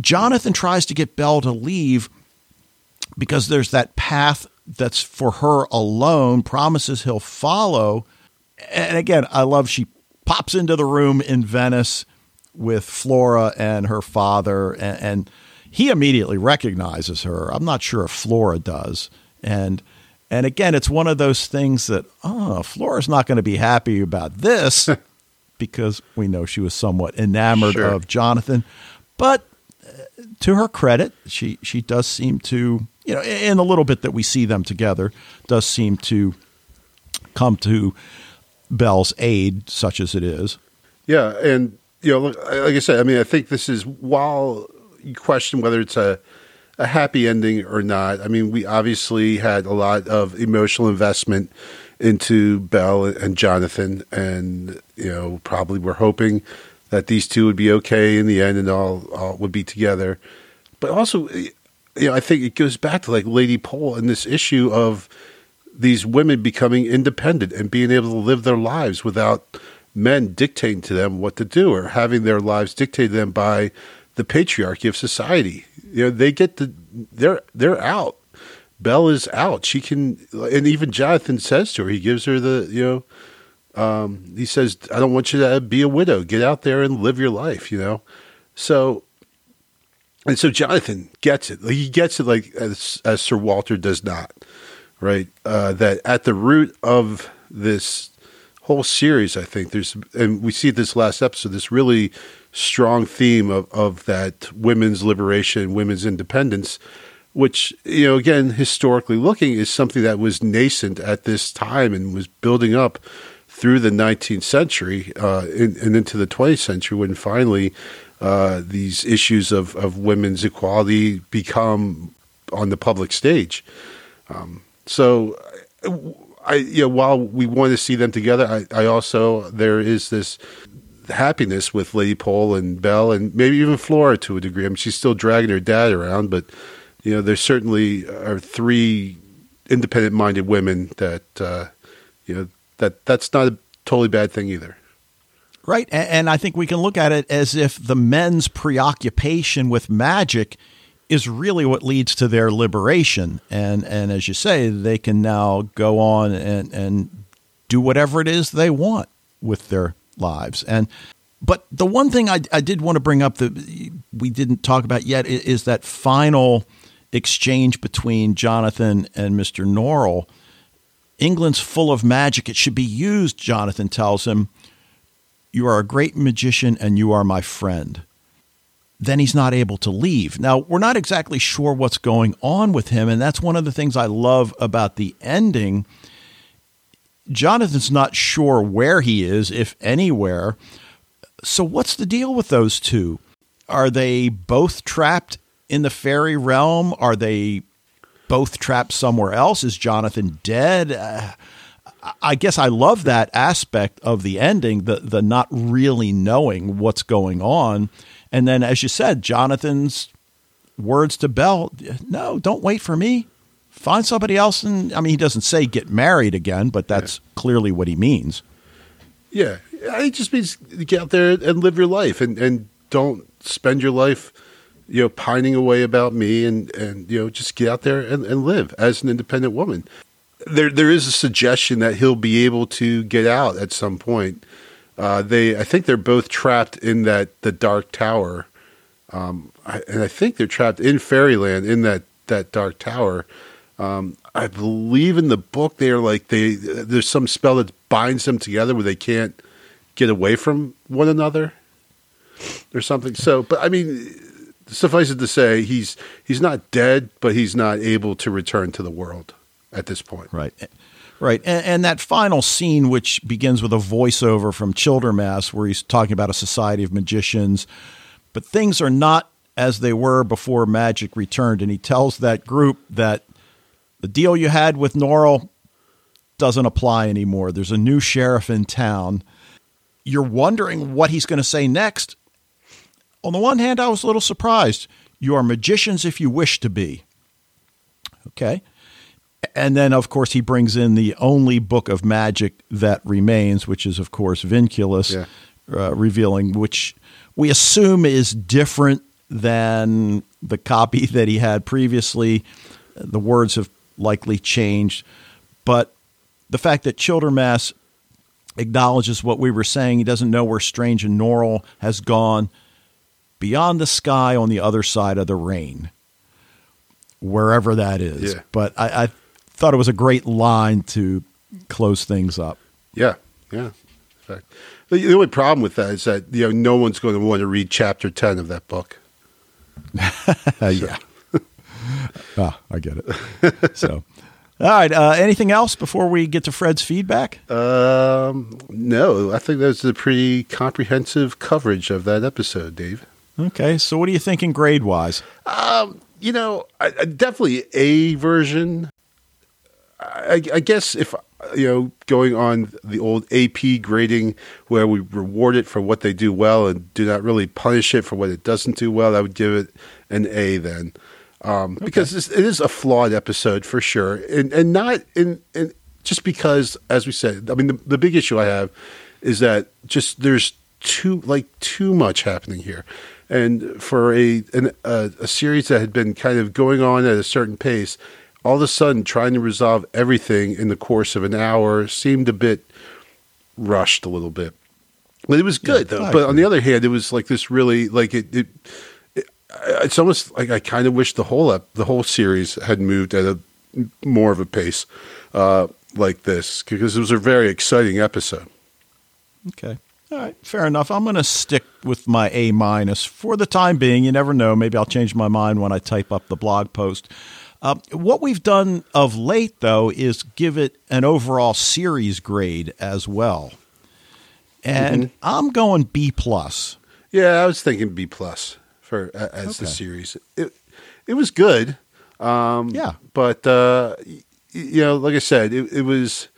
Jonathan tries to get Belle to leave because there's that path that's for her alone. Promises he'll follow. And again, I love she pops into the room in Venice with Flora and her father, and, and, he immediately recognizes her. I'm not sure if Flora does, and And again, it's one of those things that, oh, Flora's not going to be happy about this because we know she was somewhat enamored Sure. of Jonathan. But uh, to her credit, she, she does seem to, you know, in a little bit that we see them together, does seem to come to Belle's aid, such as it is. Yeah, and you know, like I said, I mean, I think this is while you question whether it's a a happy ending or not. I mean, we obviously had a lot of emotional investment into Belle and Jonathan, and you know, probably we're hoping that these two would be okay in the end and all, all would be together. But also, you know, I think it goes back to like Lady Pole and this issue of these women becoming independent and being able to live their lives without men dictating to them what to do or having their lives dictated to them by the patriarchy of society. You know, they get the they're they're out. Belle is out. She can, and even Jonathan says to her, he gives her the you know, um, he says, "I don't want you to be a widow. Get out there and live your life." You know, so and so Jonathan gets it. He gets it like as as Sir Walter does not, right? Uh, that at the root of this whole series, I think there's, and we see this last episode, this really strong theme of of that women's liberation, women's independence, which you know, again, historically looking, is something that was nascent at this time and was building up through the 19th century uh, and, and into the 20th century when finally uh, these issues of, of women's equality become on the public stage. Um, so, I you know, while we want to see them together, I, I also there is this happiness with Lady Pole and Belle and maybe even Flora to a degree. I mean, she's still dragging her dad around, but you know, there certainly are three independent-minded women that uh, you know that that's not a totally bad thing either. Right. And I think we can look at it as if the men's preoccupation with magic is really what leads to their liberation. And and as you say, they can now go on and, and do whatever it is they want with their lives. And but the one thing I, I did want to bring up that we didn't talk about yet is, is that final exchange between Jonathan and Mr. Norrell. England's full of magic. It should be used, Jonathan tells him. You are a great magician and you are my friend. Then he's not able to leave. Now, we're not exactly sure what's going on with him, and that's one of the things I love about the ending. Jonathan's not sure where he is, if anywhere. So, what's the deal with those two? Are they both trapped in the fairy realm? Are they both trapped somewhere else? Is Jonathan dead? Uh, I guess I love that aspect of the ending, the the not really knowing what's going on. And then as you said, Jonathan's words to Belle, no, don't wait for me. Find somebody else and I mean he doesn't say get married again, but that's clearly what he means. Yeah, it just means get out there and live your life, and, and don't spend your life, you know, pining away about me, and, and you know, just get out there and, and live as an independent woman. There there is a suggestion that he'll be able to get out at some point. Uh, they, I think, they're both trapped in that the dark tower, um, I, and I think they're trapped in Fairyland in that that dark tower. Um, I believe in the book they're like they there's some spell that binds them together where they can't get away from one another or something. So, but I mean, suffice it to say, he's he's not dead, but he's not able to return to the world at this point. Right. Right. And, and that final scene, which begins with a voiceover from Childermass, where he's talking about a society of magicians, but things are not as they were before magic returned. And he tells that group that the deal you had with Norrell doesn't apply anymore. There's a new sheriff in town. You're wondering what he's going to say next. On the one hand, I was a little surprised. You are magicians if you wish to be. Okay. And then, of course, he brings in the only book of magic that remains, which is, of course, Vinculus, Yeah. uh, revealing which we assume is different than the copy that he had previously. The words have likely changed, but the fact that Childermass acknowledges what we were saying, he doesn't know where Strange and Norrell has gone beyond the sky on the other side of the rain, wherever that is. Yeah. But I, I thought it was a great line to close things up. Yeah, yeah. In fact, the, the only problem with that is that you know no one's going to want to read chapter ten of that book. Yeah. ah, I get it. So, all right. Uh, anything else before we get to Fred's feedback? Um, no, I think that's a pretty comprehensive coverage of that episode, Dave. Okay. So, what are you thinking grade wise? Um, you know, I, I definitely a version. I, I guess if you know, going on the old AP grading where we reward it for what they do well and do not really punish it for what it doesn't do well, I would give it an A then. Um, okay. Because it is a flawed episode for sure. And, and not in, in just because, as we said, I mean, the, the big issue I have is that just there's too, like, too much happening here. And for a, an, a, a series that had been kind of going on at a certain pace, all of a sudden trying to resolve everything in the course of an hour seemed a bit rushed a little bit. But it was good yeah, though. But on the other hand, it was like this really like it, it, it it's almost like I kind of wish the whole up the whole series had moved at a more of a pace uh, like this because it was a very exciting episode. Okay. All right, fair enough. I'm going to stick with my A minus for the time being. You never know. Maybe I'll change my mind when I type up the blog post. Uh, what we've done of late, though, is give it an overall series grade as well, and mm-hmm. I'm going B plus. Yeah, I was thinking B plus for uh, as okay. the series. It it was good. Um, yeah, but uh, you know, like I said, it, it was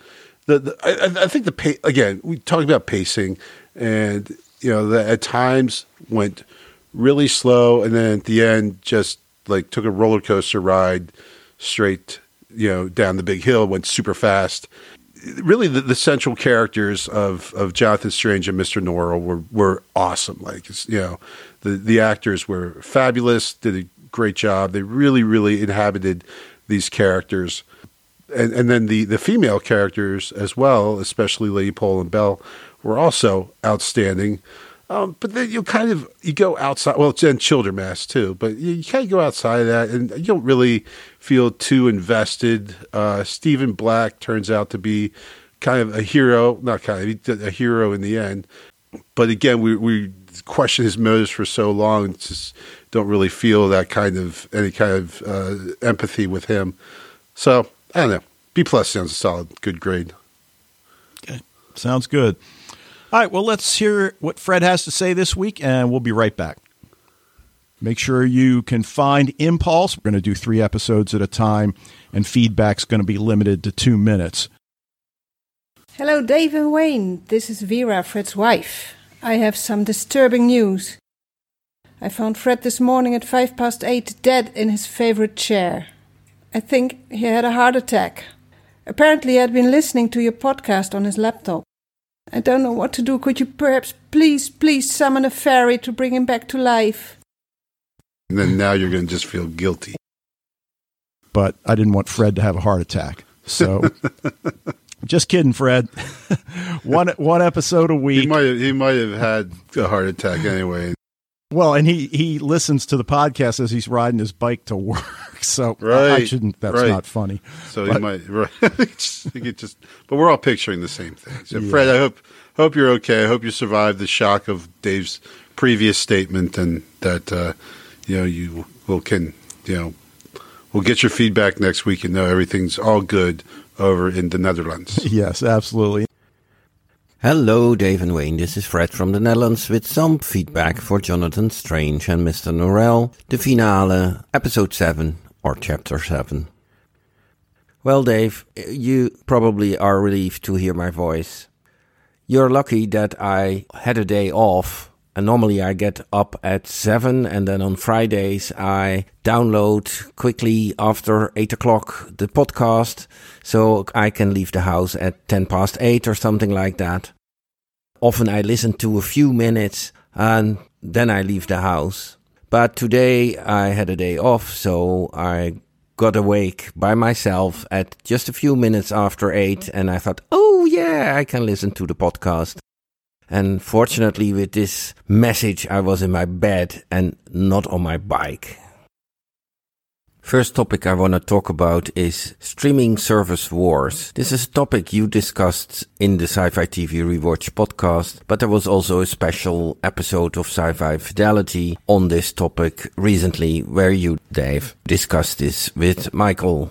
the, the I, I, think the pace again. We talked about pacing, and you know, that at times went really slow, and then at the end just like took a roller coaster ride straight, you know, down the big hill, went super fast. Really, the, the central characters of, of Jonathan Strange and Mr. Norrell were, were awesome. Like, you know, the, the actors were fabulous, did a great job. They really, really inhabited these characters. And, and then the, the female characters as well, especially Lady Pole and Belle, were also outstanding. Um, but then you kind of you go outside. Well, it's in Childermass too, but you, you kind of go outside of that, and you don't really feel too invested. Uh, Stephen Black turns out to be kind of a hero, not kind of a hero in the end. But again, we we question his motives for so long, just don't really feel that kind of any kind of uh, empathy with him. So I don't know. B plus sounds a solid, good grade. Okay, sounds good. All right, well, let's hear what Fred has to say this week, and we'll be right back. Make sure you can find Impulse. We're going to do three episodes at a time, and feedback's going to be limited to two minutes. Hello, Dave and Wayne. This is Vera, Fred's wife. I have some disturbing news. I found Fred this morning at five past eight dead in his favorite chair. I think he had a heart attack. Apparently, he had been listening to your podcast on his laptop. I don't know what to do. Could you perhaps please, please summon a fairy to bring him back to life? And then now you're going to just feel guilty. But I didn't want Fred to have a heart attack. So just kidding, Fred. one one episode a week. He might have, he might have had a heart attack anyway. Well, and he he listens to the podcast as he's riding his bike to work. So right, I shouldn't. That's right. not funny. So but, he might. Right. just. But we're all picturing the same thing. So yeah. Fred, I hope hope you're okay. I hope you survived the shock of Dave's previous statement, and that uh, you know you will can you know we'll get your feedback next week and know everything's all good over in the Netherlands. yes, absolutely. Hello, Dave and Wayne. This is Fred from the Netherlands with some feedback for Jonathan Strange and Mr. Norrell, the finale, episode 7 or chapter 7. Well, Dave, you probably are relieved to hear my voice. You're lucky that I had a day off. And normally I get up at 7 and then on Fridays I download quickly after 8 o'clock the podcast so I can leave the house at 10 past 8 or something like that. Often I listen to a few minutes and then I leave the house. But today I had a day off, so I got awake by myself at just a few minutes after 8 and I thought, oh yeah, I can listen to the podcast. And fortunately, with this message, I was in my bed and not on my bike. First topic I want to talk about is streaming service wars. This is a topic you discussed in the Sci-Fi TV Rewatch podcast, but there was also a special episode of Sci-Fi Fidelity on this topic recently where you, Dave, discussed this with Michael.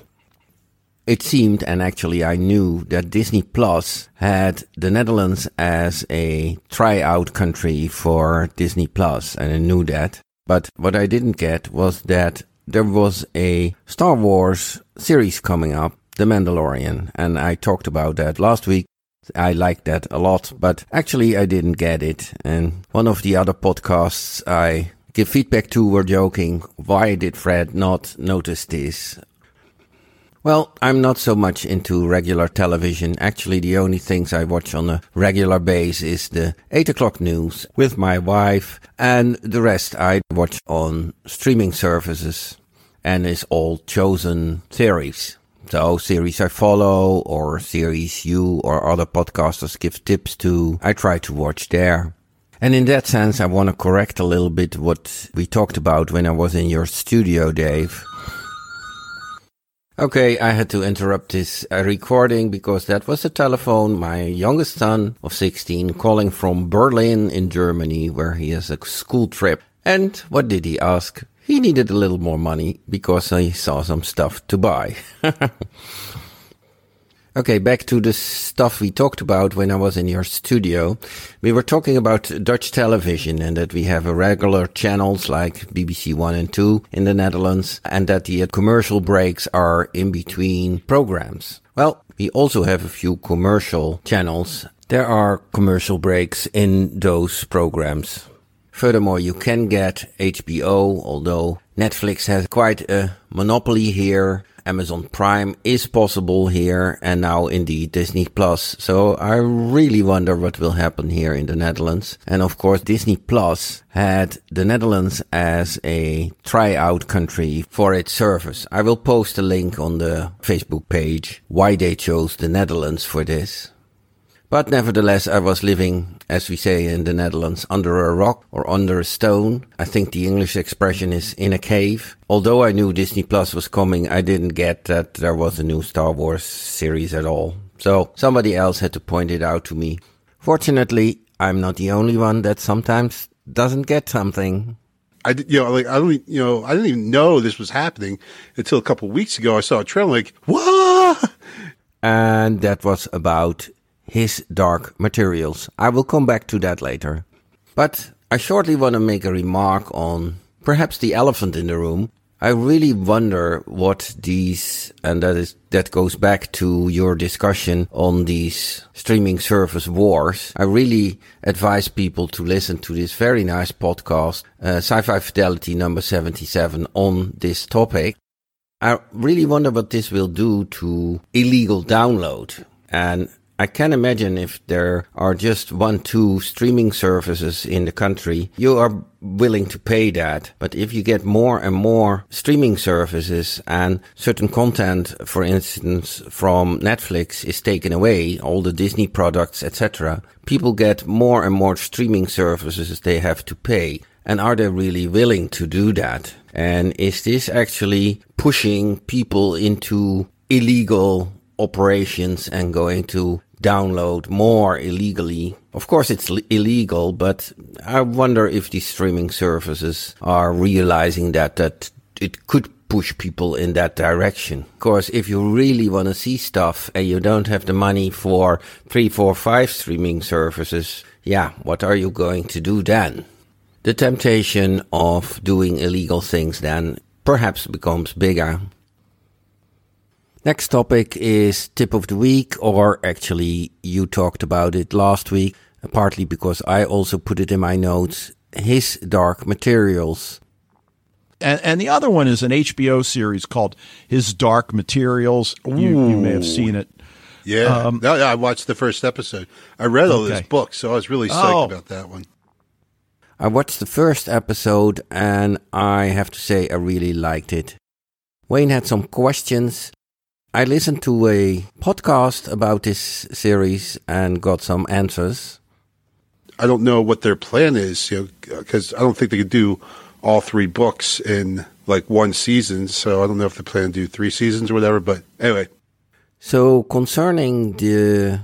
It seemed, and actually I knew, that Disney Plus had the Netherlands as a tryout country for Disney Plus, and I knew that. But what I didn't get was that there was a Star Wars series coming up, The Mandalorian, and I talked about that last week. I liked that a lot, but actually I didn't get it. And one of the other podcasts I give feedback to were joking, why did Fred not notice this? Well, I'm not so much into regular television. Actually, the only things I watch on a regular base is the 8 o'clock news with my wife, and the rest I watch on streaming services, and is all chosen series. So, series I follow, or series you or other podcasters give tips to, I try to watch there. And in that sense, I want to correct a little bit what we talked about when I was in your studio, Dave. Okay, I had to interrupt this uh, recording because that was the telephone. My youngest son of 16 calling from Berlin in Germany where he has a school trip. And what did he ask? He needed a little more money because he saw some stuff to buy. Okay, back to the stuff we talked about when I was in your studio. We were talking about Dutch television and that we have regular channels like BBC 1 and 2 in the Netherlands and that the commercial breaks are in between programs. Well, we also have a few commercial channels. There are commercial breaks in those programs. Furthermore, you can get HBO, although Netflix has quite a monopoly here. Amazon Prime is possible here and now indeed Disney Plus. So I really wonder what will happen here in the Netherlands. And of course, Disney Plus had the Netherlands as a tryout country for its service. I will post a link on the Facebook page why they chose the Netherlands for this. But nevertheless, I was living, as we say in the Netherlands, under a rock or under a stone. I think the English expression is in a cave. Although I knew Disney Plus was coming, I didn't get that there was a new Star Wars series at all. So somebody else had to point it out to me. Fortunately, I'm not the only one that sometimes doesn't get something. I you know, like I don't, you know, I didn't even know this was happening until a couple of weeks ago. I saw a trailer, like what? And that was about his dark materials. I will come back to that later. But I shortly want to make a remark on perhaps the elephant in the room. I really wonder what these, and that is, that goes back to your discussion on these streaming service wars. I really advise people to listen to this very nice podcast, uh, Sci-Fi Fidelity number 77 on this topic. I really wonder what this will do to illegal download. And I can imagine if there are just one, two streaming services in the country, you are willing to pay that. But if you get more and more streaming services and certain content, for instance, from Netflix is taken away, all the Disney products, etc., people get more and more streaming services they have to pay. And are they really willing to do that? And is this actually pushing people into illegal operations and going to download more illegally. Of course, it's illegal, but I wonder if these streaming services are realizing that that it could push people in that direction. Of course, if you really want to see stuff and you don't have the money for three, four, five streaming services, yeah, what are you going to do then? The temptation of doing illegal things then perhaps becomes bigger. Next topic is tip of the week, or actually, you talked about it last week, partly because I also put it in my notes. His Dark Materials. And, and the other one is an HBO series called His Dark Materials. You, you may have seen it. Yeah, um, no, I watched the first episode. I read all okay. this book, so I was really psyched oh. about that one. I watched the first episode, and I have to say I really liked it. Wayne had some questions I listened to a podcast about this series and got some answers. I don't know what their plan is, you know, because I don't think they could do all three books in like one season. So I don't know if they plan to do three seasons or whatever. But anyway, So concerning the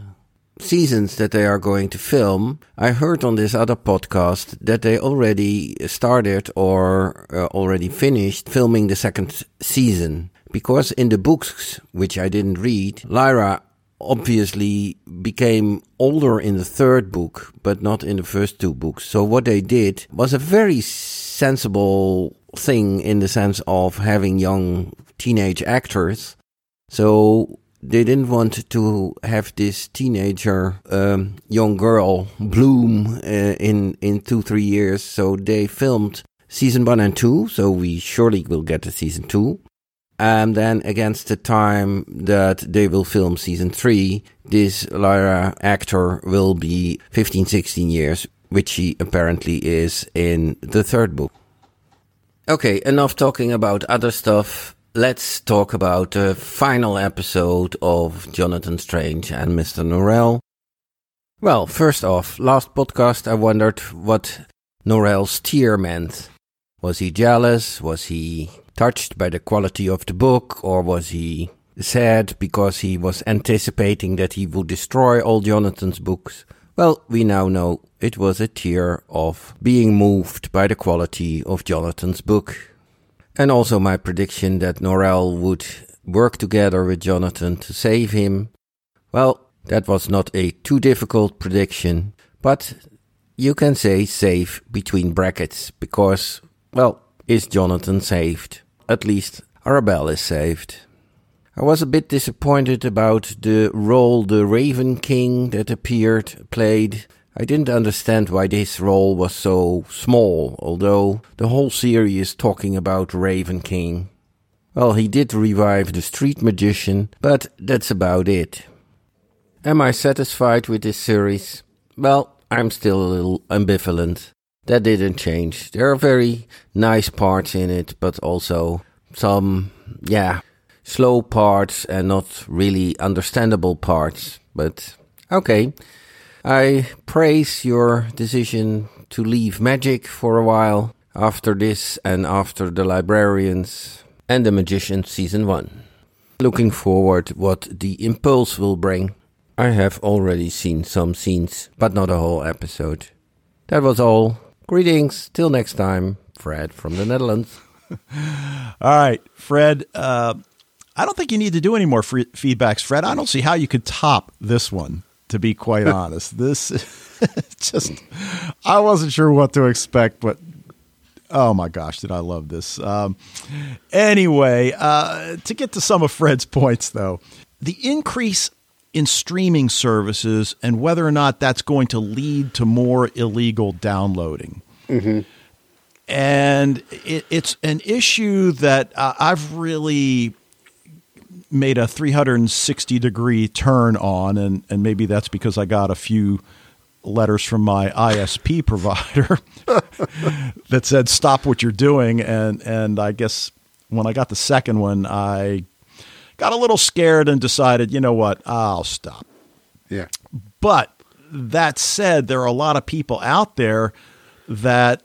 seasons that they are going to film, I heard on this other podcast that they already started or uh, already finished filming the second season. Because in the books, which I didn't read, Lyra obviously became older in the third book, but not in the first two books. So what they did was a very sensible thing in the sense of having young teenage actors. So they didn't want to have this teenager um, young girl bloom uh, in in two three years. So they filmed season one and two. So we surely will get to season two. And then against the time that they will film season three, this Lyra actor will be 15, 16 years, which she apparently is in the third book. Okay, enough talking about other stuff. Let's talk about the final episode of Jonathan Strange and Mr. Norrell. Well, first off, last podcast I wondered what Norrell's tear meant. Was he jealous? Was he touched by the quality of the book? Or was he sad because he was anticipating that he would destroy all Jonathan's books? Well, we now know it was a tear of being moved by the quality of Jonathan's book. And also my prediction that Norrell would work together with Jonathan to save him. Well, that was not a too difficult prediction, but you can say save between brackets because, well, is Jonathan saved? At least Arabelle is saved. I was a bit disappointed about the role the Raven King that appeared played. I didn't understand why this role was so small, although the whole series is talking about Raven King. Well, he did revive the street magician, but that's about it. Am I satisfied with this series? Well, I'm still a little ambivalent. That didn't change. There are very nice parts in it, but also some, yeah, slow parts and not really understandable parts. But okay. I praise your decision to leave magic for a while after this and after the librarians and the magician season 1. Looking forward what the impulse will bring. I have already seen some scenes, but not a whole episode. That was all. Greetings. Till next time. Fred from the Netherlands. All right, Fred. Uh, I don't think you need to do any more free feedbacks, Fred. I don't see how you could top this one. To be quite honest, this just I wasn't sure what to expect, but oh my gosh, did I love this? Um, anyway, uh, to get to some of Fred's points, though, the increase in streaming services and whether or not that's going to lead to more illegal downloading. And it, it's an issue that uh, I've really made a 360 degree turn on, and, and maybe that's because I got a few letters from my ISP provider that said stop what you're doing and and I guess when I got the second one I got a little scared and decided, you know what, I'll stop. yeah, But that said, there are a lot of people out there that,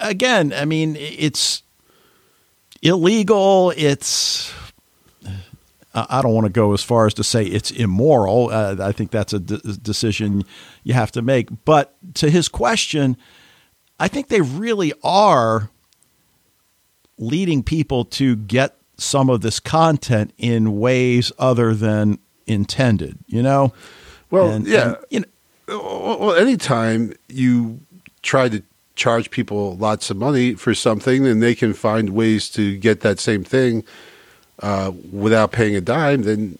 again, I mean, it's illegal. It's, I I don't want to go as far as to say it's immoral. Uh, I think that's a de- decision you have to make. But to his question, I think they really are leading people to get some of this content in ways other than intended, you know? Well, And- yeah. and, you know, Well, anytime you try to charge people lots of money for something, and they can find ways to get that same thing uh, without paying a dime, then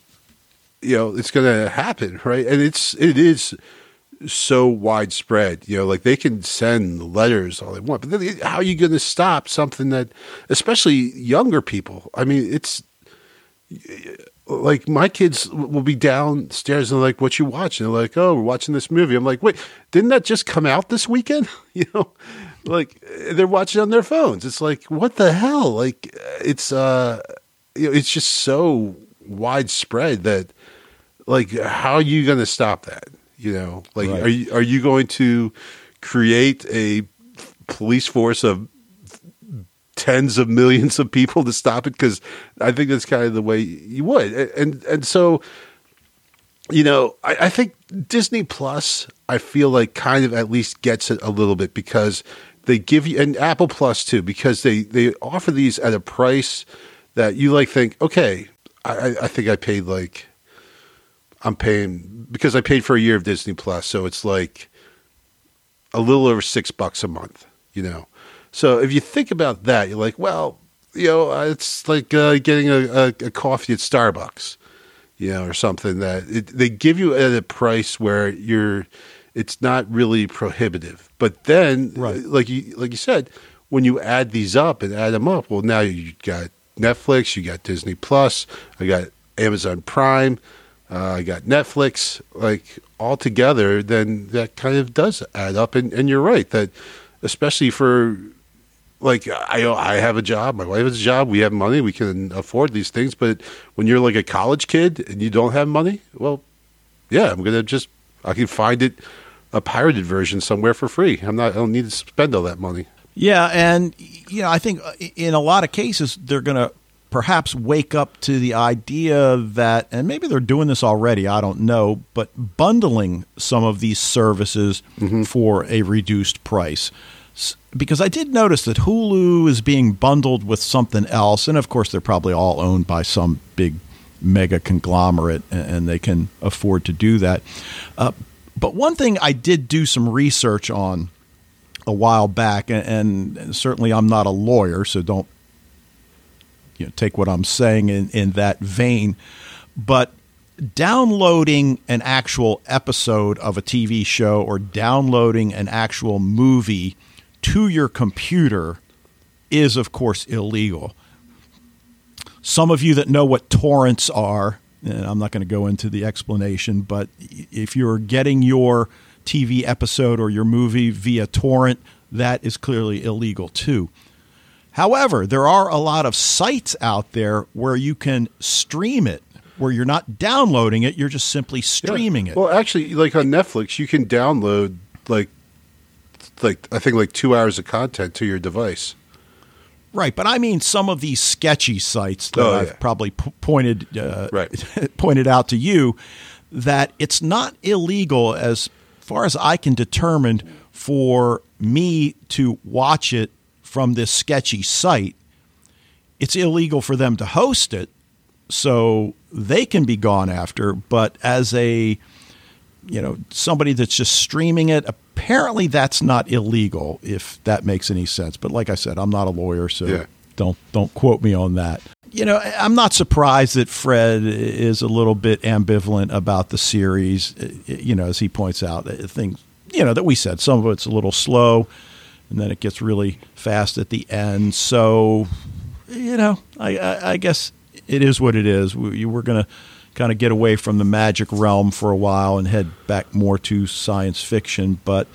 you know it's going to happen, right? And it's it is so widespread. You know, like they can send letters all they want, but then how are you going to stop something that, especially younger people? I mean, it's like my kids will be downstairs and like, "What you watching?" They're like, "Oh, we're watching this movie." I'm like, "Wait, didn't that just come out this weekend?" you know, like they're watching on their phones. It's like, what the hell? Like, it's uh, you know, it's just so widespread that, like, how are you going to stop that? You know, like, Right. are you are you going to create a police force of tens of millions of people to stop it because I think that's kind of the way you would. And and so, you know, I, I think Disney Plus, I feel like kind of at least gets it a little bit because they give you and Apple Plus too because they they offer these at a price that you like think okay I, I think I paid like I'm paying because I paid for a year of Disney Plus so it's like a little over six bucks a month you know so if you think about that you're like well you know it's like uh, getting a, a, a, coffee at Starbucks you know or something that it, they give you at a price where you're it's not really prohibitive. But then, right. like you like you said, when you add these up and add them up, well, now you got Netflix, you got Disney Plus, I got Amazon Prime, uh, I got Netflix, like all together, then that kind of does add up. And, and you're right that, especially for like I I have a job, my wife has a job, we have money, we can afford these things. But when you're like a college kid and you don't have money, well, yeah, I'm gonna just I can find it a pirated version somewhere for free. I'm not. I don't need to spend all that money. Yeah, and you know, I think uh, in a lot of cases they're to perhaps wake up to the idea that, and maybe they're doing this already. I don't know, but bundling some of these services mm-hmm. for a reduced price. Because I did notice that Hulu is being bundled with something else, and of course they're probably all owned by some big mega conglomerate, and they can afford to do that. Uh, but one thing I did do some research on a while back, and, and certainly I'm not a lawyer, so don't you know, take what I'm saying in, in that vein. But downloading an actual episode of a TV show or downloading an actual movie to your computer is, of course, illegal. Some of you that know what torrents are and I'm not going to go into the explanation, but if you're getting your TV episode or your movie via torrent, that is clearly illegal too. However, there are a lot of sites out there where you can stream it, where you're not downloading it, you're just simply streaming yeah. it. Well, actually, like on Netflix, you can download like like I think like 2 hours of content to your device. Right, but I mean some of these sketchy sites that oh, I've yeah. probably p- pointed uh, right. pointed out to you that it's not illegal as far as I can determine for me to watch it from this sketchy site. It's illegal for them to host it, so they can be gone after. But as a you know somebody that's just streaming it, apparently that's not illegal if that makes any sense. But like I said, I'm not a lawyer, so yeah. don't don't quote me on that. You know, I'm not surprised that Fred is a little bit ambivalent about the series. Uh, you know, as he points out, uh, things you know that we said some of it's a little slow, and then it gets really fast at the end. So, you know, I, I, I guess it is what it is. We, we're going to kind of get away from the magic realm for a while and head back more to science fiction. But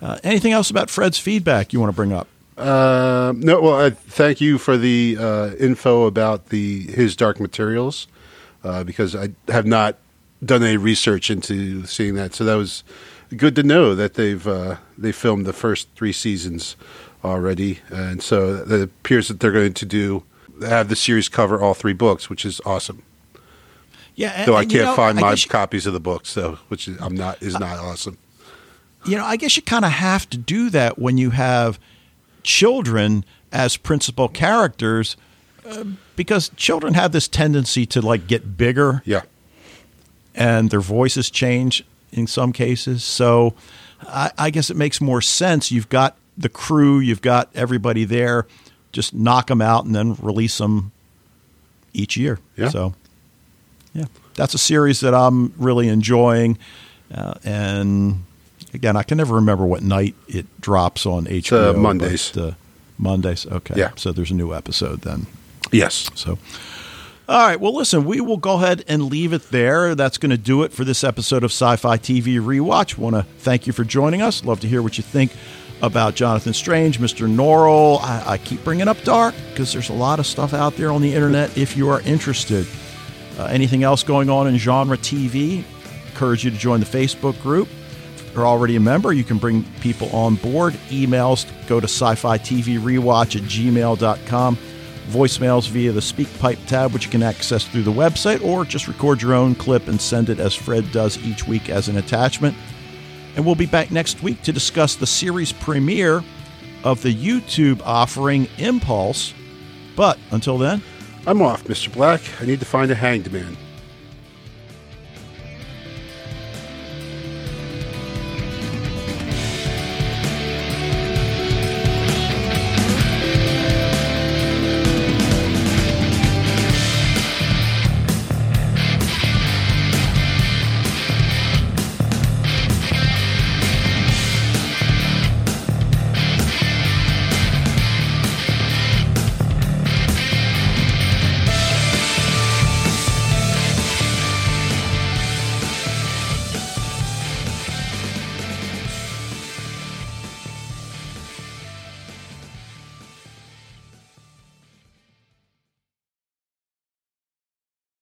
uh, anything else about Fred's feedback you want to bring up? Uh, no. Well, I thank you for the uh, info about the his Dark Materials uh, because I have not done any research into seeing that. So that was good to know that they've uh, they filmed the first three seasons already, and so it appears that they're going to do have the series cover all three books, which is awesome. Yeah, and, though I can't you know, find my you, copies of the books, so which is, I'm not is not awesome. You know, I guess you kind of have to do that when you have children as principal characters, uh, because children have this tendency to like get bigger. Yeah, and their voices change in some cases. So, I, I guess it makes more sense. You've got the crew, you've got everybody there. Just knock them out and then release them each year. Yeah. So yeah, that's a series that I'm really enjoying. Uh, and again, I can never remember what night it drops on HBO. Uh, Mondays. But, uh, Mondays. Okay. Yeah. So there's a new episode then. Yes. So. All right. Well, listen, we will go ahead and leave it there. That's going to do it for this episode of Sci Fi TV Rewatch. Want to thank you for joining us. Love to hear what you think about Jonathan Strange, Mr. Norrell. I, I keep bringing up Dark because there's a lot of stuff out there on the internet if you are interested. Uh, anything else going on in genre TV? Encourage you to join the Facebook group. are already a member, you can bring people on board. Emails go to sci fi TV rewatch at gmail.com. Voicemails via the SpeakPipe tab, which you can access through the website, or just record your own clip and send it as Fred does each week as an attachment. And we'll be back next week to discuss the series premiere of the YouTube offering Impulse. But until then, I'm off, Mr. Black. I need to find a hanged man.